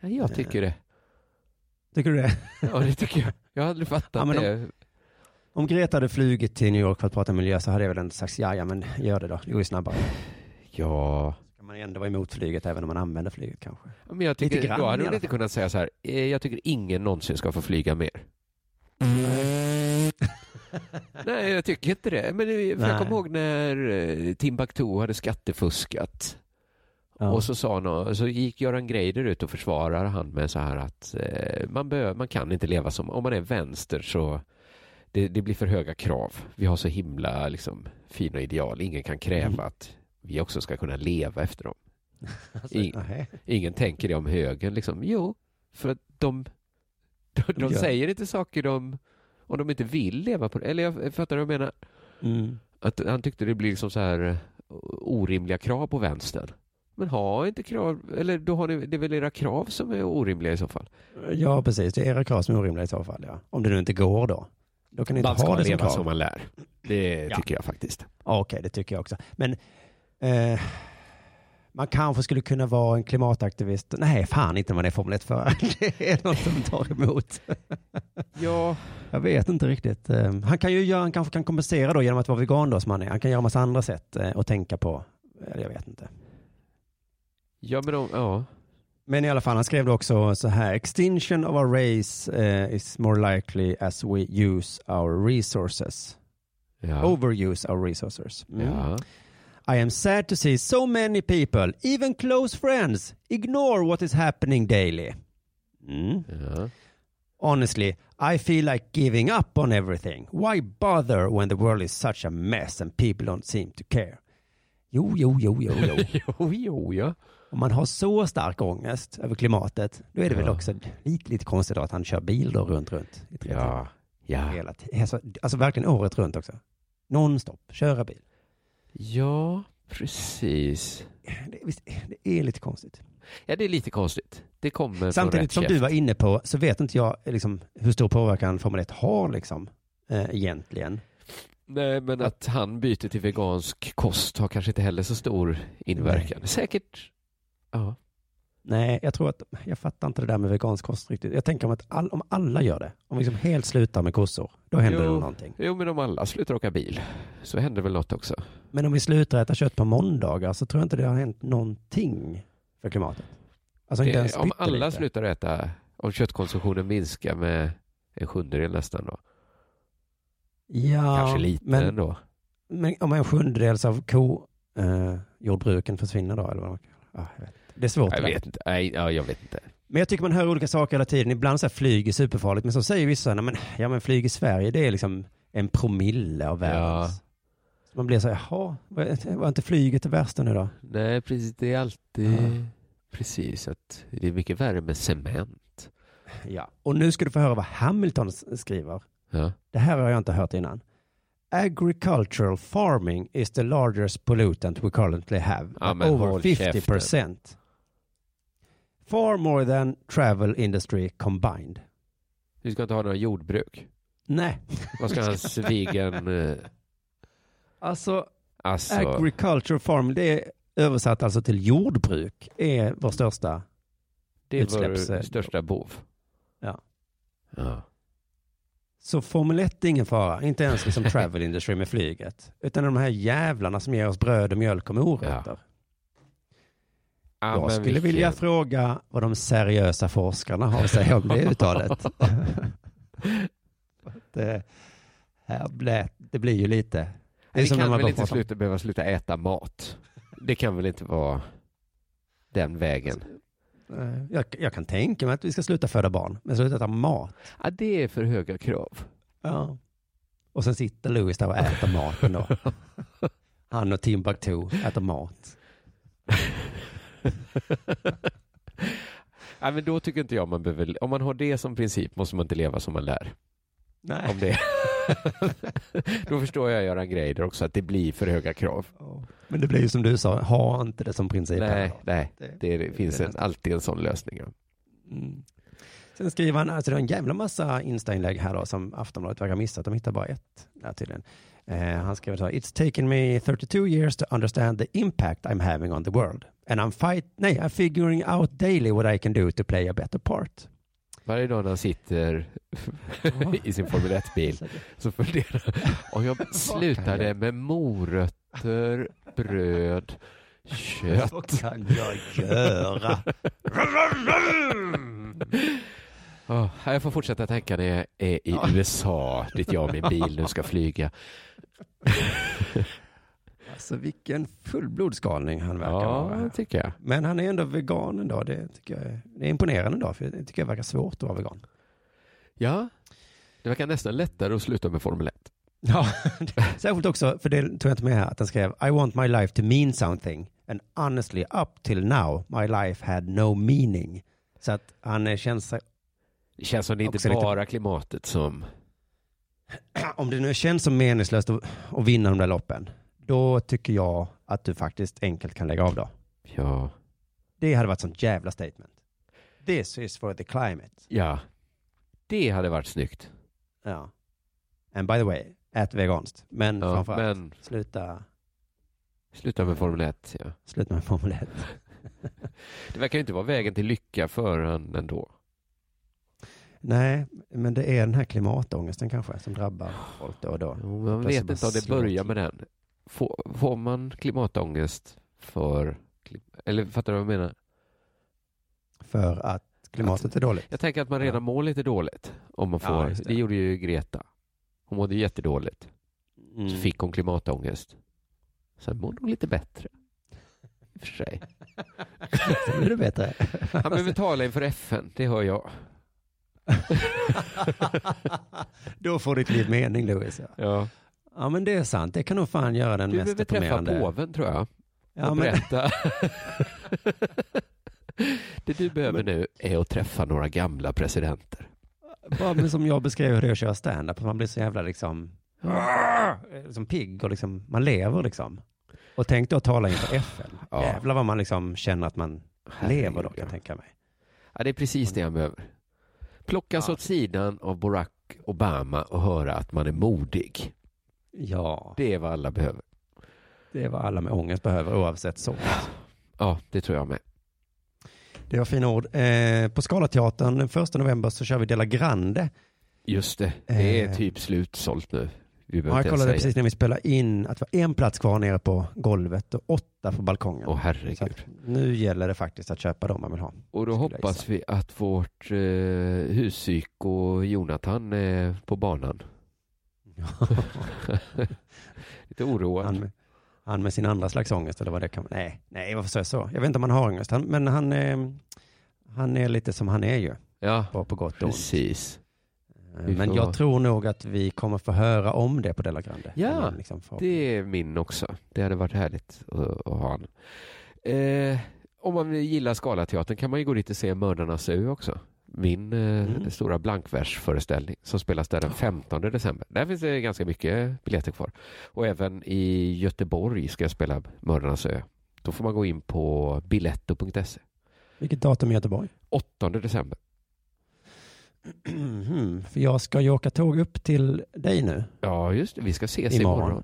Ja, jag tycker det. Tycker du det? <laughs> Ja, det tycker jag. Jag har aldrig fattat Ja, men det. Om Greta hade flugit till New York för att prata miljö så hade jag väl ändå sagt ja, ja men gör det då, det går ju snabbare. Ja. Man ändå vara emot flyget även om man använder flyget kanske? Men jag tycker, Lite grann då hade hon inte kunnat säga så här, eh, jag tycker ingen någonsin ska få flyga mer. <laughs> Nej, jag tycker inte det. Men för jag kommer ihåg när eh, Timbuktu hade skattefuskat. Ja. Och så sa någon, så gick Göran Greider ut och försvarade han med så här att eh, man, bör, man kan inte leva som, om man är vänster så det, det blir för höga krav. Vi har så himla liksom, fina ideal. Ingen kan kräva Mm. att vi också ska kunna leva efter dem. <laughs> Alltså, ingen tänker det om högern. Liksom. Jo, för att de, <laughs> de, de gör. säger inte saker de, om de inte vill leva på det. Eller jag fattar vad jag menar. Mm. Att han tyckte det blir liksom så här eh, orimliga krav på vänstern. Men ha inte krav, eller då har ni, det är väl era krav som är orimliga i så fall. Ja, precis. Det är era krav som är orimliga i så fall. Ja. Om det nu inte går då. Då kan ni inte Man ska ha det som leva krav. som man lär. Det Ja. tycker jag faktiskt. Ja, Okej, det tycker jag också. Men eh, man kanske skulle kunna vara en klimataktivist. Nej, fan inte när man är Formel 1-förare. <laughs> Det är något som tar emot. <laughs> Ja. Jag vet inte riktigt. Eh, Han kan ju göra, han kanske kan kompensera då genom att vara vegan då som han är. Han kan göra massa andra sätt eh, att tänka på. Eller jag vet inte. Ja, men de, ja. Men i alla fall, han skrev då också så här. Extinction of our race eh, is more likely as we use our resources. Ja. Overuse our resources. Mm. Ja. I am sad to see so many people, even close friends, ignore what is happening daily. Mm. Ja. Honestly, I feel like giving up on everything. Why bother when the world is such a mess and people don't seem to care? Jo, jo, jo, jo, jo. <laughs> jo, jo, ja. Om man har så stark ångest över klimatet, då är det väl Ja. också lite, lite konstigt att han kör bil då runt, runt. I tre Ja. Ja. Hela. Alltså, alltså verkligen året runt också. Nonstop, köra bil. Ja, precis. Det, visst, det är lite konstigt. Ja, det är lite konstigt. Det kommer Samtidigt som käft. du var inne på så vet inte jag liksom, hur stor påverkan Formel 1 har liksom, eh, egentligen. Nej, men att han byter till vegansk kost har kanske inte heller så stor inverkan. Säkert. Ja. Nej, jag tror att, jag fattar inte det där med vegansk kost riktigt. Jag tänker om att all, om alla gör det, om vi liksom helt slutar med kossor, då händer det jo, nog någonting. Jo, men om alla slutar åka bil så händer väl något också. Men om vi slutar äta kött på måndagar så tror jag inte det har hänt någonting för klimatet. Alltså inte ens Det, om alla pyttelite. slutar äta, om köttkonsumtionen minskar med en sjundedel nästan då. Ja, Kanske lite men, ändå. men om en sjundedels av ko, eh, jordbruken försvinner då? Eller vad? Ja, jag vet. Det är svårt. Jag vet inte. Nej, ja, jag vet inte. Men jag tycker man hör olika saker hela tiden. Ibland så här flyg är superfarligt, men så säger vissa, nej, men, ja men flyg i Sverige det är liksom en promille av världens. Så man blir så här, jaha, var, inte flyget det värsta nu då? Nej, precis. Det är alltid Ja. precis att det är mycket värre med cement. Ja. Och nu ska du få höra vad Hamilton skriver. Ja. Det här har jag inte hört innan. Agricultural farming is the largest pollutant we currently have. Ja, over håll 50 percent. Far more than travel industry combined. Vi ska inte ha några jordbruk. Nej. Vad ska hans <laughs> vegan... eh, Alltså, Alltså, agricultural farming, det är översatt alltså till jordbruk, är vår största det är utsläpps- vår största bov. Ja. Ja. Så Formel 1 är ingen fara, inte ens liksom <laughs> travel industry med flyget, utan de här jävlarna som ger oss bröd och mjölk och morötter. Ja, Jag men skulle vilken- vilja fråga vad de seriösa forskarna har att säga om det uttalet. <laughs> <laughs> det, här blä, det blir ju lite... Det när kan väl bara inte sluta, behöva sluta äta mat? Det kan väl inte vara den vägen? Eh, Jag, jag kan tänka mig att vi ska sluta föda barn, men sluta äta mat. Ja, det är för höga krav. Ja. Och sen sitter Louis där och äter maten då. <laughs> Han och Timbuktu äter mat. <laughs> Ja, men då tycker inte jag man behöver, om man har det som princip måste man inte leva som man lär. Nej. Om det. <laughs> Då förstår jag Göran Greider också, att det blir för höga krav. Men det blir ju som du sa, ha inte det som princip. Nej, nej. Det- Det, det finns det- en, alltid en sån lösning. ja. Mm. Sen skriver han, alltså det är en jävla massa Insta-inlägg här då som Aftonbladet verkar ha missat. De hittar bara ett där tydligen. Eh, han skriver så här, It's taken me 32 years to understand the impact I'm having on the world. And I'm fight, nej, I'm figuring out daily what I can do to play a better part. Varje dag när han sitter <laughs> i sin Formel 1-bil så funderar om jag <laughs> slutade med morötter, bröd, kött. Vad kan jag göra? <laughs> Oh, jag får fortsätta tänka när jag är i USA dit jag och min bil nu ska flyga. Alltså vilken fullblodsgalning han verkar Ja, vara. tycker jag. Men han är ändå vegan ändå. Det tycker jag är, det är imponerande ändå, för det tycker jag verkar svårt att vara vegan. Ja, det verkar nästan lättare att sluta med Formel 1. Ja, <laughs> särskilt också, för det tog jag inte med här, att han skrev I want my life to mean something and honestly up till now my life had no meaning. Så att han eh, känns, Det känns som det inte Också lite- bara klimatet som... <clears throat> om det nu känns som meningslöst att, att vinna de där loppen, då tycker jag att du faktiskt enkelt kan lägga av då. Ja, Det hade varit sånt jävla statement. This is for the climate. ja. Det hade varit snyggt. Ja. And by the way, ät veganskt. Men Ja, framförallt, men sluta, sluta med Formel 1. Ja. sluta med Formel 1. <laughs> Det verkar ju inte vara vägen till lycka för han ändå. Nej, men det är den här klimatångesten kanske som drabbar folk då och då. Jo, Man vet inte om det börjar med den. Får, får man klimatångest för... Eller fattar du vad jag menar? För att klimatet är dåligt. Jag tänker att man redan mår lite dåligt. Om man Ja, får. just det. det. gjorde ju Greta. Hon mådde jättedåligt. Mm. Så fick hon klimatångest. Sen mår hon lite bättre. I och för sig. Sen blir det bättre. <laughs> Han behöver tala inför FN, det hör jag. <laughs> Då får ditt liv mening, Louis. Ja. Ja. ja, men det är sant. Det kan nog fan göra den Du mest behöver träffa deprimerande. påven tror jag. Ja, och men- berätta. <laughs> det du behöver nu är att träffa några gamla presidenter. Bara men som jag beskrev hur det är att köra stand-up. Man blir så jävla liksom, <laughs> liksom pigg och liksom, man lever liksom. Och tänk då att tala inför <laughs> FN. Ja. Jävlar vad man liksom känner att man lever då, kan jag tänka mig. Ja, det är precis det han behöver. Plockas åt sidan av Barack Obama och höra att man är modig. Ja, Det är vad alla behöver. det är vad alla med ångest behöver oavsett sort. Ja, det tror jag med. Det var fina ord. Eh, på Scalateatern den första november så kör vi Della Grande. Just det, det är Eh. typ slutsålt nu. Vi Ja, jag inte ens kollade säga. precis när vi spelade in att det var en plats kvar nere på golvet och åtta på balkongen. Åh Så herregud. att nu gäller det faktiskt att köpa dem man vill ha. Och då skulle jag hoppas vi att vårt eh, huspsyko Jonathan är på banan. <laughs> Lite oroad. Han med, han med sin andra slags ångest eller vad det kan vara. Nej, nej varför sa jag så? Jag vet inte om han har ångest, han, men han, eh, han är lite som han är ju. Ja, På, på gott och ont. precis. Eh, Vi Men jag tror nog att vi kommer få höra om det på Della Grande. Ja, Det är liksom Det är min också. Det hade varit härligt att, att ha honom. Eh, om man gillar Scalateatern kan man ju gå dit och se Mördarnas ö också. Min eh, Mm. stora blankversföreställning som spelas där den 15 december. Där finns det ganska mycket biljetter kvar. Och även i Göteborg ska jag spela Mördarnas ö. Då får man gå in på biletto.se. Vilket datum i Göteborg? 8 december. Mhm, För jag ska ju åka tåg upp till dig nu. Ja, just det. Vi ska ses Imorgon. imorgon.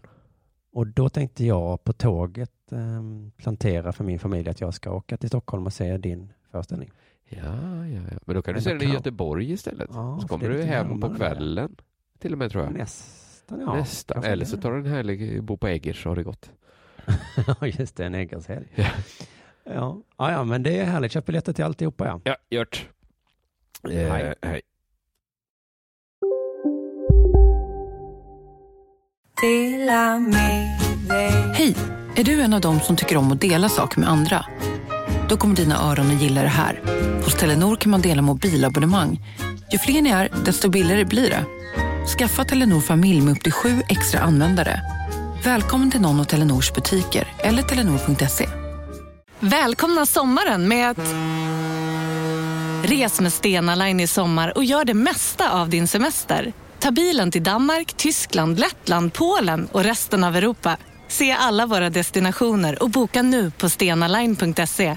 Och då tänkte jag på tåget eh, plantera för min familj att jag ska åka till Stockholm och se din föreställning. Ja, ja, ja. Men då kan du Men se då den i Göteborg istället. Ja, så kommer du hem på kvällen. Till och med tror jag. Nästan, ja. Nästan. Eller så tar du en härlig bo på Eggers så har det gått. <laughs> Ja, just det, en Eggershelg. Ja. Ja. Ja, ja, men det är härligt. Köp biljetter till alltihopa, ja. Ja, gjort. Eh, Hej. hej. Hej! Är du en av dem som tycker om att dela saker med andra? Då kommer dina öron att gilla det här. Hos Telenor kan man dela mobilabonnemang. Ju fler ni är, desto billigare blir det. Skaffa Telenor familj med upp till sju extra användare. Välkommen till någon av Telenors butiker eller telenor.se. Välkomna sommaren med att... Res med Stena Line i sommar och gör det mesta av din semester. Ta bilen till Danmark, Tyskland, Lettland, Polen och resten av Europa. Se alla våra destinationer och boka nu på stenaline.se.